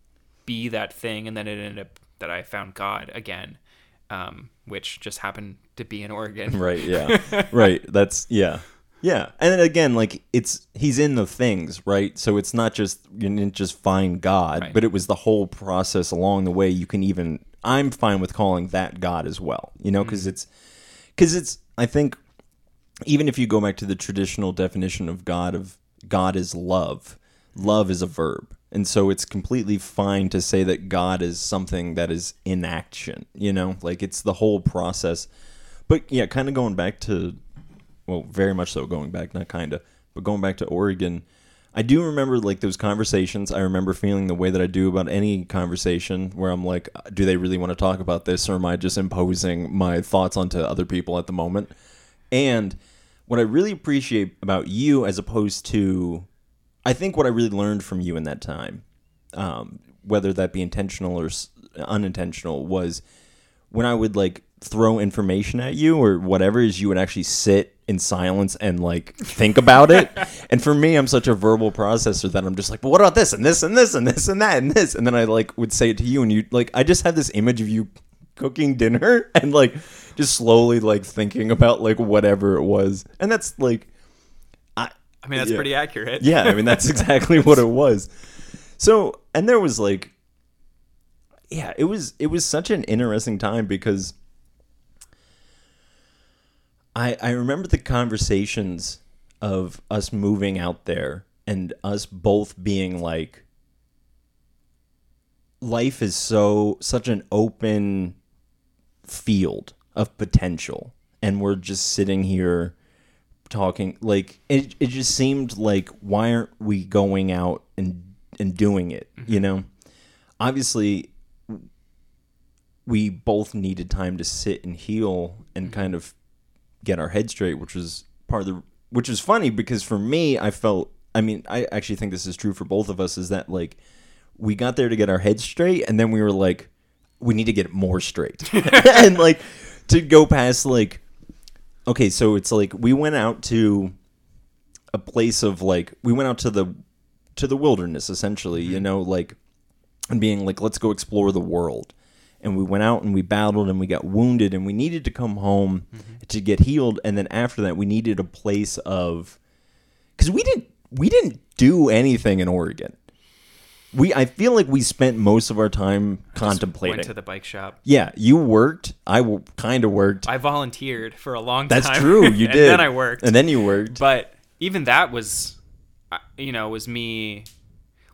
be that thing, and then it ended up that I found God again, um, which just happened to be in Oregon. Right. Yeah. right. That's yeah. Yeah. And then again, like it's he's in the things, right? So it's not just you didn't just find God, Right. but it was the whole process along the way. You can even I'm fine with calling that God as well, you know, because mm. it's because it's I think even if you go back to the traditional definition of God of God is love, love is a verb. And so it's completely fine to say that God is something that is in action, you know? Like it's the whole process. But yeah, kind of going back to well, very much so going back, not kind of but going back to Oregon, I do remember like those conversations. I remember feeling the way that I do about any conversation where I'm like, do they really want to talk about this, or am I just imposing my thoughts onto other people at the moment? And what I really appreciate about you, as opposed to, I think what I really learned from you in that time, um, whether that be intentional or unintentional, was when I would like throw information at you or whatever, is you would actually sit in silence and like think about it. and for me, I'm such a verbal processor that I'm just like, well, what about this and this and this and this and that and this, and then I like would say it to you, and you like, I just have this image of you cooking dinner and like just slowly like thinking about like whatever it was, and that's like. I, I mean, that's Yeah. pretty accurate. yeah, I mean that's exactly what it was. So, and there was like yeah, it was it was such an interesting time because I I remember the conversations of us moving out there and us both being like life is so such an open field of potential. And we're just sitting here talking like it, it just seemed like why aren't we going out and and doing it you mm-hmm. know? Obviously we both needed time to sit and heal and mm-hmm. kind of get our head straight which was part of the which was funny because for me i felt i mean i actually think this is true for both of us is that like we got there to get our heads straight and then we were like we need to get it more straight. And like to go past like okay so it's like we went out to a place of like we went out to the to the wilderness essentially you mm-hmm. know like and being like let's go explore the world and we went out and we battled and we got wounded and we needed to come home to get healed and then after that we needed a place of because we didn't we didn't do anything in oregon we i feel like we spent most of our time contemplating Went to the bike shop. yeah you worked i w- kind of worked I volunteered for a long time. that's true you did. and then I worked. and then you worked but even that was, uh, you know, was me.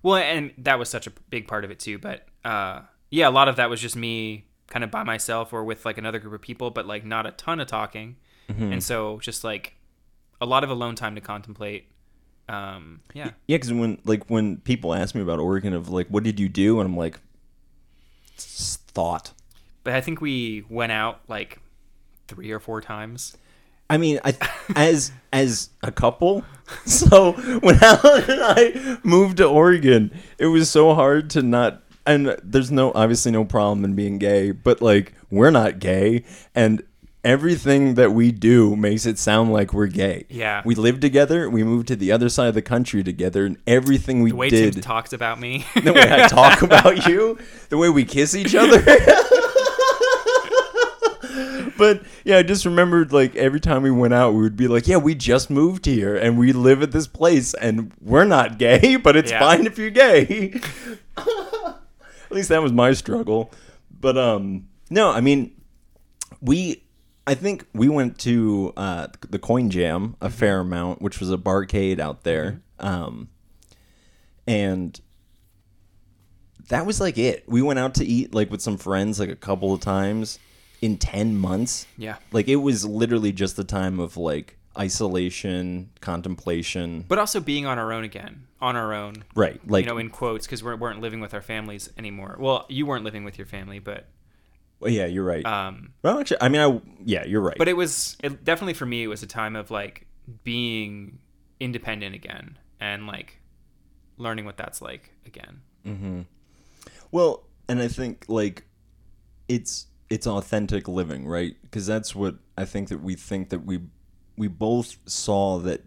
Well, and that was such a big part of it too. But uh, yeah, a lot of that was just me kind of by myself or with like another group of people, but like not a ton of talking. Mm-hmm. And so just like a lot of alone time to contemplate. Um, yeah. Yeah, because when like when people ask me about Oregon, of like, what did you do, and I'm like, thought. But I think we went out like three or four times. I mean, I as as a couple. So when Alan and I moved to Oregon, it was so hard to not. And there's no obviously no problem in being gay, but like we're not gay, and everything that we do makes it sound like we're gay. Yeah. we live together. We moved to the other side of the country together, and everything we The way did. Tim talks about me. the way I talk about you, the way we kiss each other. but yeah, I just remembered like every time we went out, we would be like, "Yeah, we just moved here and we live at this place, and we're not gay, but it's Yeah. fine if you're gay." At least that was my struggle. But um, no, I mean, we. I think we went to uh, the Coin Jam a fair amount, which was a barcade out there. Um, and that was like it. We went out to eat like with some friends like a couple of times in 10 months. yeah. Like it was literally just the time of like isolation, contemplation. But also being on our own again, on our own. Right. Like you know, in quotes, because we weren't living with our families anymore. Well, you weren't living with your family, but well, yeah, you're right. um, well, actually, I mean I yeah, you're right. but it was it, definitely for me. It was a time of like being independent again and like learning what that's like again. Well, and I think like it's it's authentic living, right? Because that's what I think that we think that we we both saw that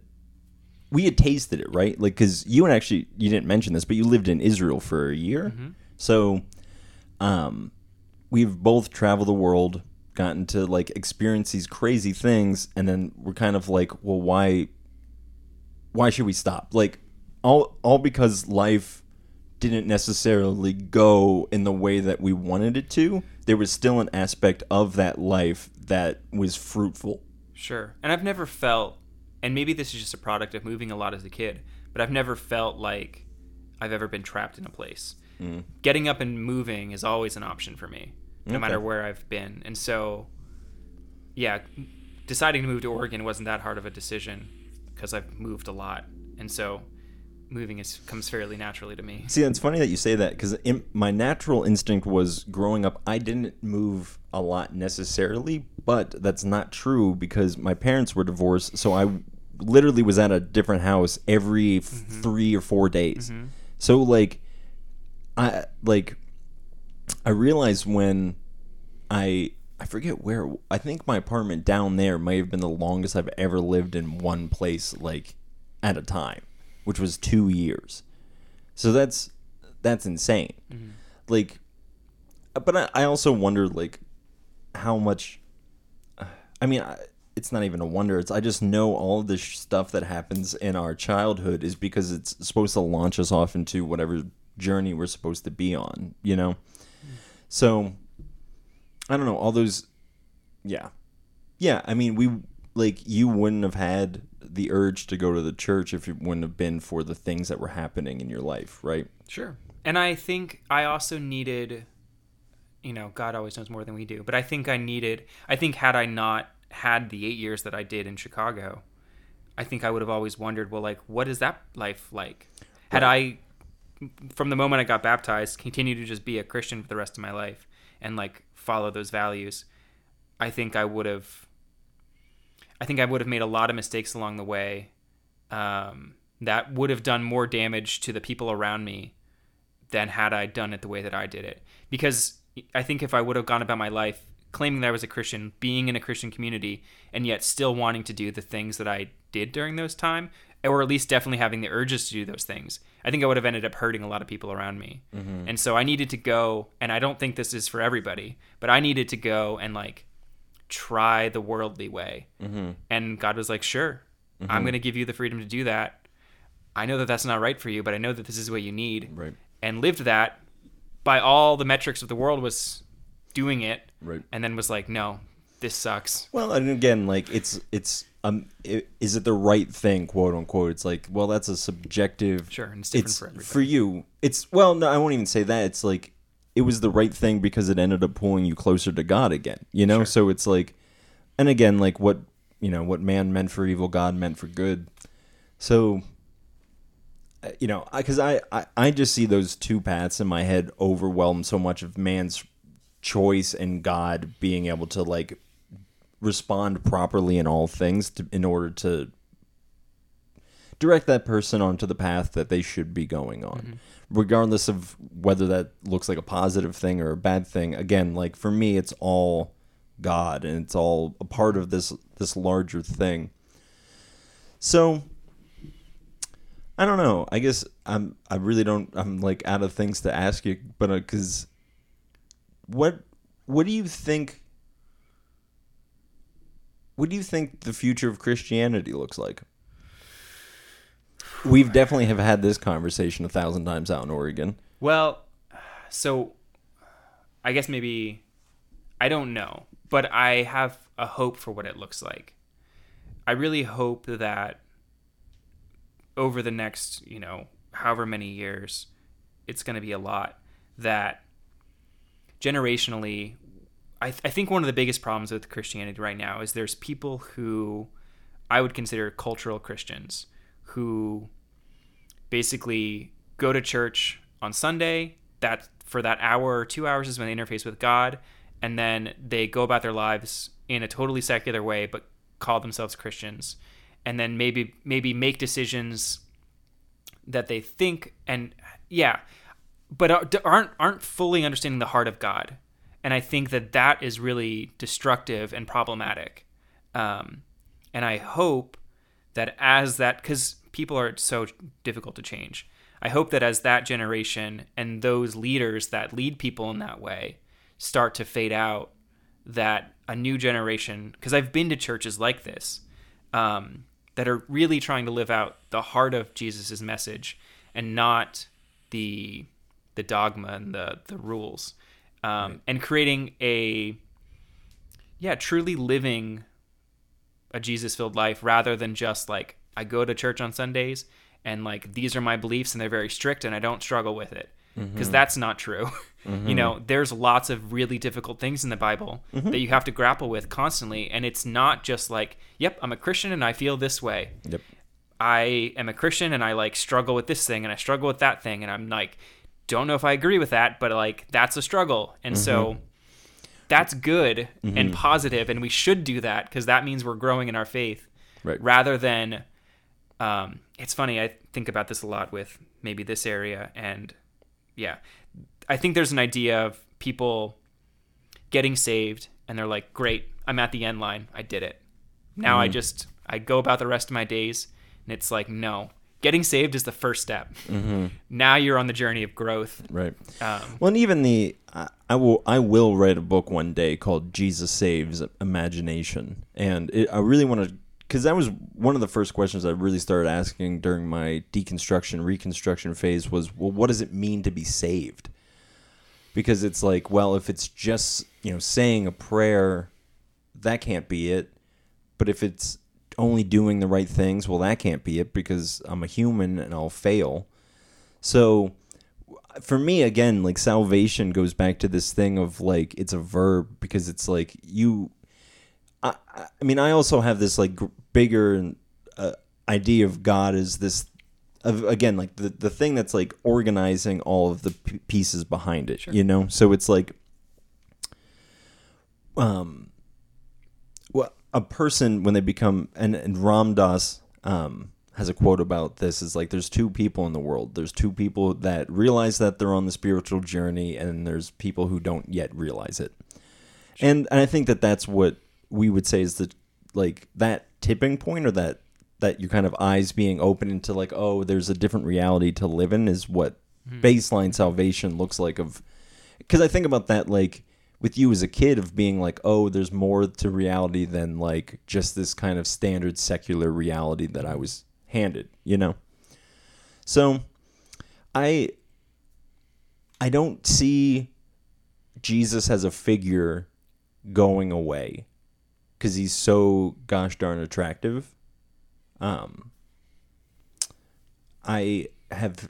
we had tasted it, right? Like cuz you and actually you didn't mention this, but you lived in Israel for a year. So um we've both traveled the world, gotten to like experience these crazy things and then we're kind of like, well, why why should we stop? Like all all because life didn't necessarily go in the way that we wanted it to. There was still an aspect of that life that was fruitful. Sure. And I've never felt, and maybe this is just a product of moving a lot as a kid, but I've never felt like I've ever been trapped in a place. Mm. Getting up and moving is always an option for me, no matter where I've been. And so, yeah, deciding to move to Oregon wasn't that hard of a decision. because I've moved a lot, and so moving is comes fairly naturally to me. See, it's funny that you say that because my natural instinct was growing up. I didn't move a lot necessarily, but that's not true because my parents were divorced, so I literally was at a different house every mm-hmm. three or four days. Mm-hmm. So like, I like, I realized when I I forget where I think my apartment down there might have been the longest I've ever lived in one place like at a time which was two years. So that's that's insane. Mm-hmm. Like, but I, I also wonder like how much. I mean, I, it's not even a wonder. It's I just know all of this stuff that happens in our childhood is because it's supposed to launch us off into whatever journey we're supposed to be on. You know, mm. so I don't know all those. Yeah, yeah. I mean, we like you wouldn't have had the urge to go to the church if it wouldn't have been for the things that were happening in your life, right? Sure. And I think I also needed, you know, God always knows more than we do, but I think I needed, I think had I not had the eight years that I did in Chicago, I think I would have always wondered, well, like, what is that life like? Had I, from the moment I got baptized, continued to just be a Christian for the rest of my life and like follow those values, I think I would have I think I would have made a lot of mistakes along the way um, that would have done more damage to the people around me than had I done it the way that I did it. Because I think if I would have gone about my life claiming that I was a Christian, being in a Christian community, and yet still wanting to do the things that I did during those time, or at least definitely having the urges to do those things, I think I would have ended up hurting a lot of people around me. Mm-hmm. And so I needed to go, and I don't think this is for everybody, but I needed to go and like try the worldly way. Mm-hmm. And God was like, sure, mm-hmm. I'm going to give you the freedom to do that. I know that that's not right for you, but I know that this is what you need. Right. And lived that by all the metrics of the world was doing it. Right. And then was like, no, this sucks. Well, and again, like it's it's um, it, is it the right thing, quote unquote? It's like, well, that's a subjective. Sure, and it's different it's, for everybody. For you, it's well, no, I won't even say that. It's like it was the right thing because it ended up pulling you closer to God again. You know, sure. so it's like, and again, like what you know, what man meant for evil, God meant for good. So, uh, you know, because I, I I just see those two paths in my head overwhelm so much of man's choice and God being able to like respond properly in all things to, in order to direct that person onto the path that they should be going on. Mm-hmm. Regardless of whether that looks like a positive thing or a bad thing again like for me it's all god and it's all a part of this this larger thing. So i don't know. I guess i'm i really don't i'm like out of things to ask you but because uh, what what do you think what do you think the future of christianity looks like We've definitely have had this conversation a thousand times out in Oregon. Well, so I guess maybe I don't know, but I have a hope for what it looks like. I really hope that over the next, you know, however many years, it's going to be a lot that generationally I, th- I think one of the biggest problems with Christianity right now is there's people who I would consider cultural Christians who basically go to church on Sunday. That for that hour or two hours is when they interface with God, and then they go about their lives in a totally secular way, but call themselves Christians, and then maybe maybe make decisions that they think and yeah, but aren't aren't fully understanding the heart of God, and I think that that is really destructive and problematic. Um, and I hope that as that because people are so difficult to change. I hope that as that generation and those leaders that lead people in that way start to fade out, that a new generation, because I've been to churches like this, um, that are really trying to live out the heart of Jesus' message and not the the dogma and the the rules, um, right. and creating a yeah truly living a Jesus filled life rather than just like I go to church on Sundays and like these are my beliefs and they're very strict and I don't struggle with it because mm-hmm. that's not true. Mm-hmm. you know, there's lots of really difficult things in the Bible mm-hmm. that you have to grapple with constantly and it's not just like, yep, I'm a Christian and I feel this way. Yep. I am a Christian and I like struggle with this thing and I struggle with that thing and I'm like don't know if I agree with that, but like that's a struggle. And so that's good and positive and we should do that because that means we're growing in our faith Right. rather than um, it's funny i think about this a lot with maybe this area and yeah. I think there's an idea of people getting saved and they're like great i'm at the end line. I did it. Now i just i go about the rest of my days and it's like no. Getting saved is the first step. Mm-hmm. now you're on the journey of growth. Right. um, Well, and even the I, I will I will write a book one day called Jesus Saves Imagination, and it, I really want to because that was one of the first questions I really started asking during my deconstruction reconstruction phase was well, what does it mean to be saved? Because it's like, well, if it's just you know saying a prayer, that can't be it. But if it's only doing the right things, well, that can't be it because I'm a human and I'll fail. So for me again like salvation goes back to this thing of like it's a verb because it's like you i, I mean i also have this like bigger uh, idea of god as this of again like the, the thing that's like organizing all of the p- pieces behind it you know? So it's like um well a person when they become and, and ram dass um has a quote about this is like there's two people in the world. There's two people that realize that they're on the spiritual journey and there's people who don't yet realize it. And, and i think that that's what we would say is the like that tipping point or that that your kind of eyes being open into like oh there's a different reality to live in is what hmm. baseline salvation looks like of because i think about that like with you as a kid of being like oh there's more to reality than like just this kind of standard secular reality that i was handed you know? So i i don't see jesus as a figure going away because he's so gosh darn attractive. Um i have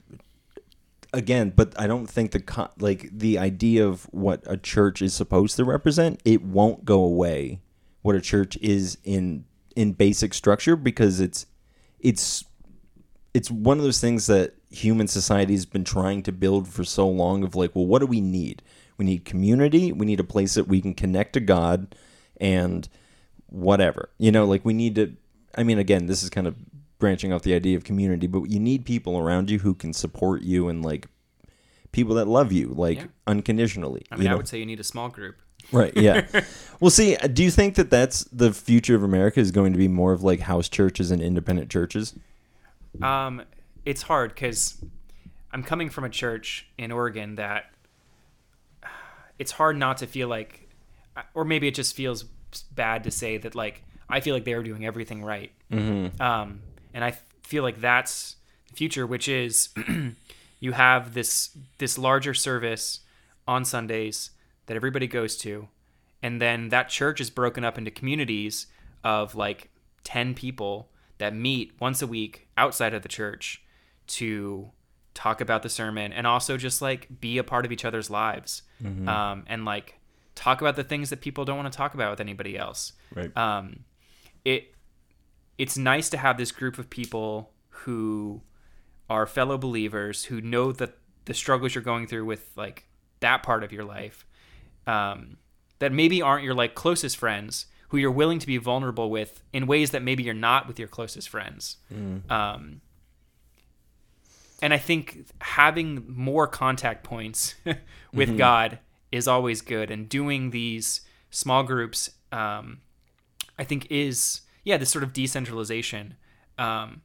again but i don't think the co- like the idea of what a church is supposed to represent it won't go away. What a church is in in basic structure because it's it's it's one of those things that human society has been trying to build for so long of like well what do we need? We need community. We need a place that we can connect to god. And whatever you know like we need to i mean again this is kind of branching off the idea of community but you need people around you who can support you and like people that love you like Yeah. unconditionally i mean i know? would say you need a small group Right. Yeah. well, see, do you think that that's the future of America is going to be more of like house churches and independent churches? Um, it's hard because I'm coming from a church in Oregon that it's hard not to feel like, or maybe it just feels bad to say that like I feel like they were doing everything right. Mm-hmm. Um, and I feel like that's the future, which is you have this this larger service on Sundays that everybody goes to, and then that church is broken up into communities of like ten people that meet once a week outside of the church to talk about the sermon and also just like be a part of each other's lives um, and like talk about the things that people don't want to talk about with anybody else. Right. um, it it's nice to have this group of people who are fellow believers who know that the struggles you're going through with like that part of your life um, that maybe aren't your like closest friends who you're willing to be vulnerable with in ways that maybe you're not with your closest friends. Um, and i think having more contact points with god is always good and doing these small groups um, I think is yeah this sort of decentralization. Um,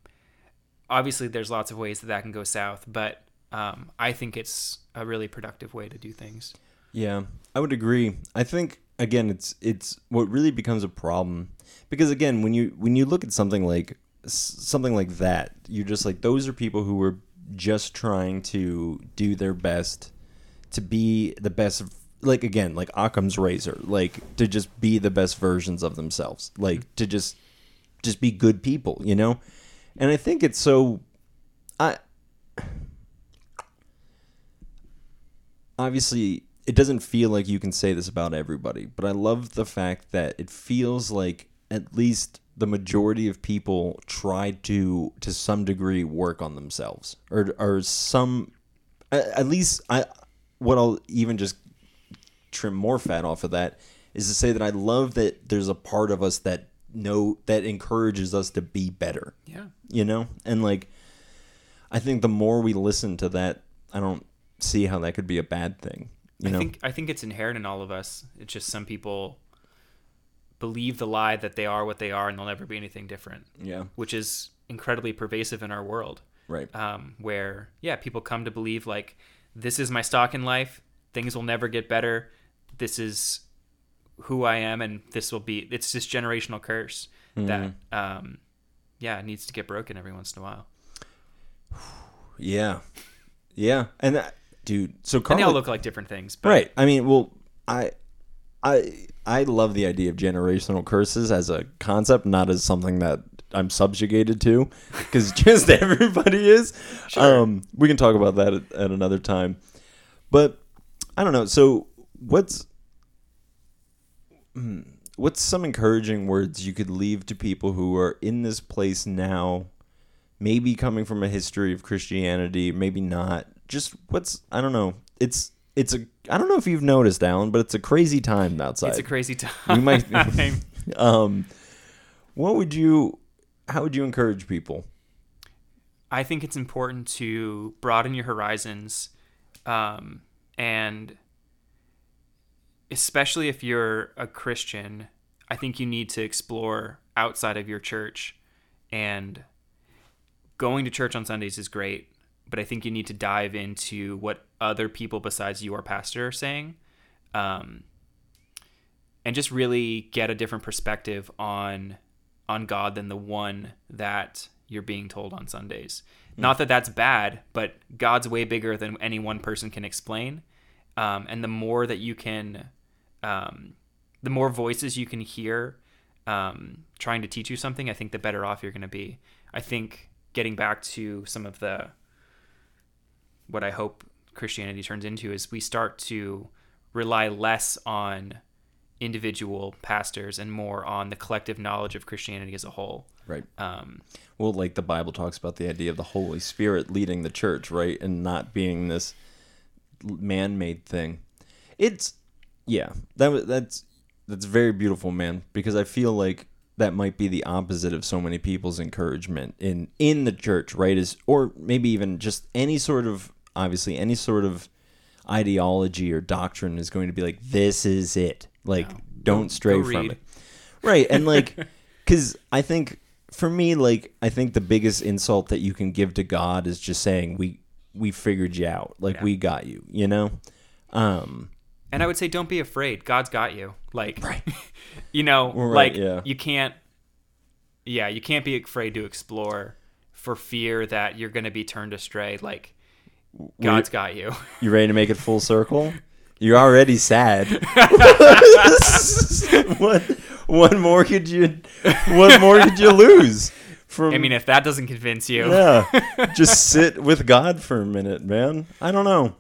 obviously, there's lots of ways that that can go south, but um, I think it's a really productive way to do things. Yeah, I would agree. I think again, it's it's what really becomes a problem because again, when you when you look at something like something like that, you're just like those are people who were just trying to do their best to be the best. Like again, like Occam's razor, like to just be the best versions of themselves, like to just just be good people, you know. And I think it's so. I obviously it doesn't feel like you can say this about everybody, but I love the fact that it feels like at least the majority of people try to to some degree work on themselves or or some at least I what I'll even just trim more fat off of that is to say that I love that there's a part of us that know that encourages us to be better Yeah. you know and like i think the more we listen to that i don't see how that could be a bad thing you I know think I think it's inherent in all of us. It's just some people believe the lie that they are what they are and they'll never be anything different, yeah which is incredibly pervasive in our world. right Um, where yeah, people come to believe like this is my stock in life. Things will never get better. This is who I am, and this will be. It's this generational curse that um, yeah needs to get broken every once in a while. yeah. Yeah. And that, dude so And they all look like different things, but right. I mean well i i i love the idea of generational curses as a concept not as something that i'm subjugated to because just everybody is. Um we can talk about that at, at another time. But i don't know. So what's hmm, what's some encouraging words you could leave to people who are in this place now maybe coming from a history of christianity maybe not? Just what's i don't know. It's it's a i don't know if you've noticed alan but it's a crazy time outside. It's a crazy time. we might um what would you how would you encourage people? I think it's important to broaden your horizons, um, and especially if you're a Christian, I think you need to explore outside of your church. And going to church on Sundays is great, but I think you need to dive into what other people besides your pastor are saying, um, and just really get a different perspective on on God than the one that you're being told on Sundays. Not that that's bad, but God's way bigger than any one person can explain. Um, and the more that you can, um, the more voices you can hear um, trying to teach you something, I think the better off you're going to be. I think getting back to some of the, what I hope Christianity turns into is we start to rely less on individual pastors and more on the collective knowledge of Christianity as a whole. right Um, well like the bible talks about the idea of the holy spirit leading the church right and not being this man-made thing it's yeah that that's that's very beautiful man because i feel like that might be the opposite of so many people's encouragement in in the church right is or maybe even just any sort of obviously any sort of ideology or doctrine is going to be like this is it. Like don't stray from it. Right and like because i think for me like i think the biggest insult that you can give to god is just saying we we figured you out. Like Yeah. we got you you know? Um And I would say don't be afraid. God's got you. Like Right. you know, Right, like yeah. you can't Yeah, you can't be afraid to explore for fear that you're going to be turned astray. Like God's got you. you ready to make it full circle you're already sad what what more could you what more could you lose from I mean, if that doesn't convince you. yeah just sit with god for a minute man i don't know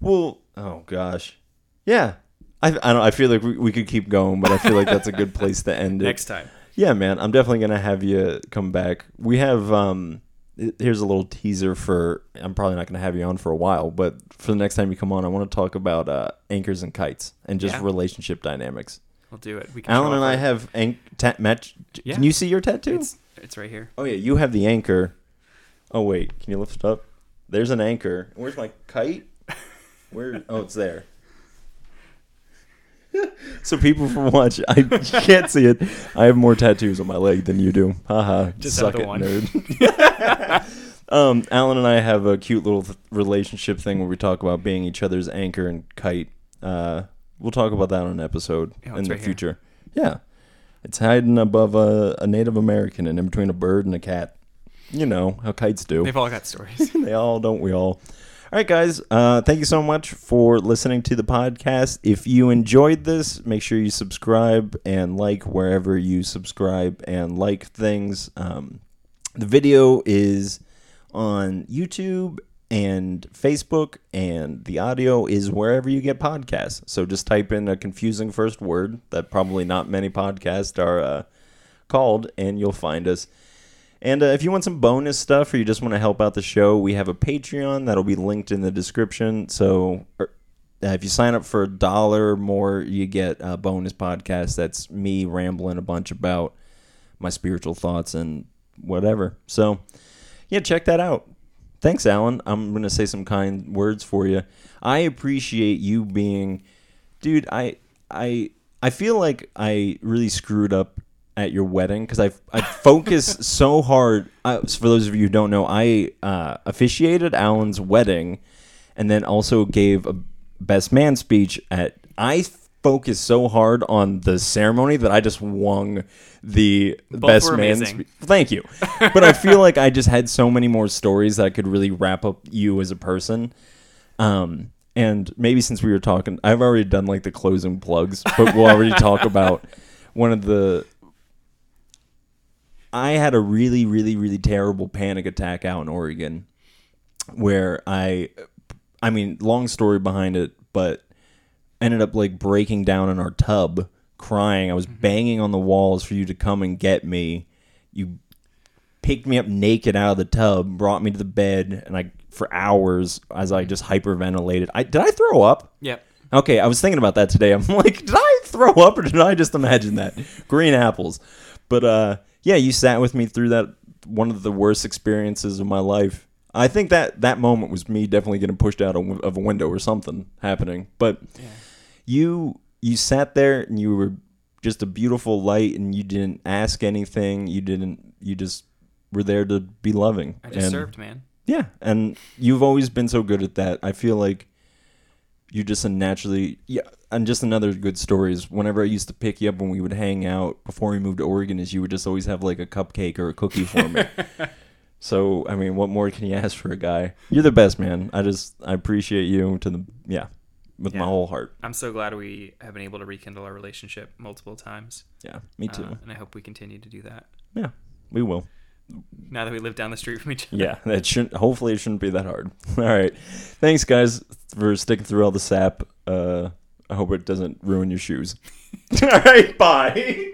well oh gosh yeah i, I, don't, I feel like we, we could keep going but i feel like that's a good place to end it Next time. yeah man i'm definitely gonna have you come back we have um here's a little teaser for i'm probably not gonna have you on for a while but for the next time you come on i want to talk about uh, anchors and kites and just Yeah. relationship dynamics We'll do it. We can alan show and off i our- have anch- ta- match Yeah. can you see your tattoo it's it's right here. Oh yeah, you have the anchor. Oh wait, can you lift it up? There's an anchor. Where's my kite? Where? Oh, it's there. so people from watch, I can't see it. I have more tattoos on my leg than you do. Haha. Just suck it, one. nerd. um, Alan and I have a cute little th- relationship thing where we talk about being each other's anchor and kite. Uh, we'll talk about that on an episode Oh, in the right here. future. Yeah, it's hiding above a, a Native American and in between a bird and a cat. You know how kites do. They've all got stories. they all don't we all. All right, guys. Uh, thank you so much for listening to the podcast. If you enjoyed this, make sure you subscribe and like wherever you subscribe and like things. Um, the video is on YouTube and Facebook, and the audio is wherever you get podcasts. So just type in a confusing first word that probably not many podcasts are uh, called, and you'll find us. And uh, if you want some bonus stuff or you just want to help out the show, we have a Patreon that'll be linked in the description. So uh, if you sign up for a dollar or more, you get a bonus podcast. That's me rambling a bunch about my spiritual thoughts and whatever. So yeah, check that out. Thanks, Alan. I'm going to say some kind words for you. I appreciate you being, dude. I I I feel like I really screwed up at your wedding because I I focus so hard. Uh, for those of you who don't know, I uh, officiated Alan's wedding, and then also gave a best man speech at. I focused so hard on the ceremony that I just won the Both best man. spe- Thank you, but I feel like I just had so many more stories that I could really wrap up you as a person. Um, and maybe since we were talking, I've already done like the closing plugs, but we'll already talk about one of the. I had a really, really, really terrible panic attack out in Oregon, where I, I mean, long story behind it, but ended up like breaking down in our tub, crying. I was banging on the walls for you to come and get me. You picked me up naked out of the tub, brought me to the bed, and I for hours as I just hyperventilated. I did I throw up? Yep. Okay, I was thinking about that today. I'm like, did I throw up or did I just imagine that? Green apples. But uh yeah, you sat with me through that one of the worst experiences of my life. I think that that moment was me definitely getting pushed out of a window or something happening. But you you sat there and you were just a beautiful light and you didn't ask anything. You didn't you just were there to be loving. I just And- served, man. yeah, and you've always been so good at that. I feel like you're just a naturally yeah. And just another good story is whenever I used to pick you up when we would hang out before we moved to Oregon, is you would just always have like a cupcake or a cookie for me. so I mean, what more can you ask for a guy? You're the best, man. I just I appreciate you to the yeah, with my whole heart. I'm so glad we have been able to rekindle our relationship multiple times. Yeah, me too. Uh, and I hope we continue to do that yeah, we will. now that we live down the street from each other. Yeah, that shouldn't. Hopefully, it shouldn't be that hard. All right, thanks, guys, for sticking through all the sap. Uh, I hope it doesn't ruin your shoes. all right, bye.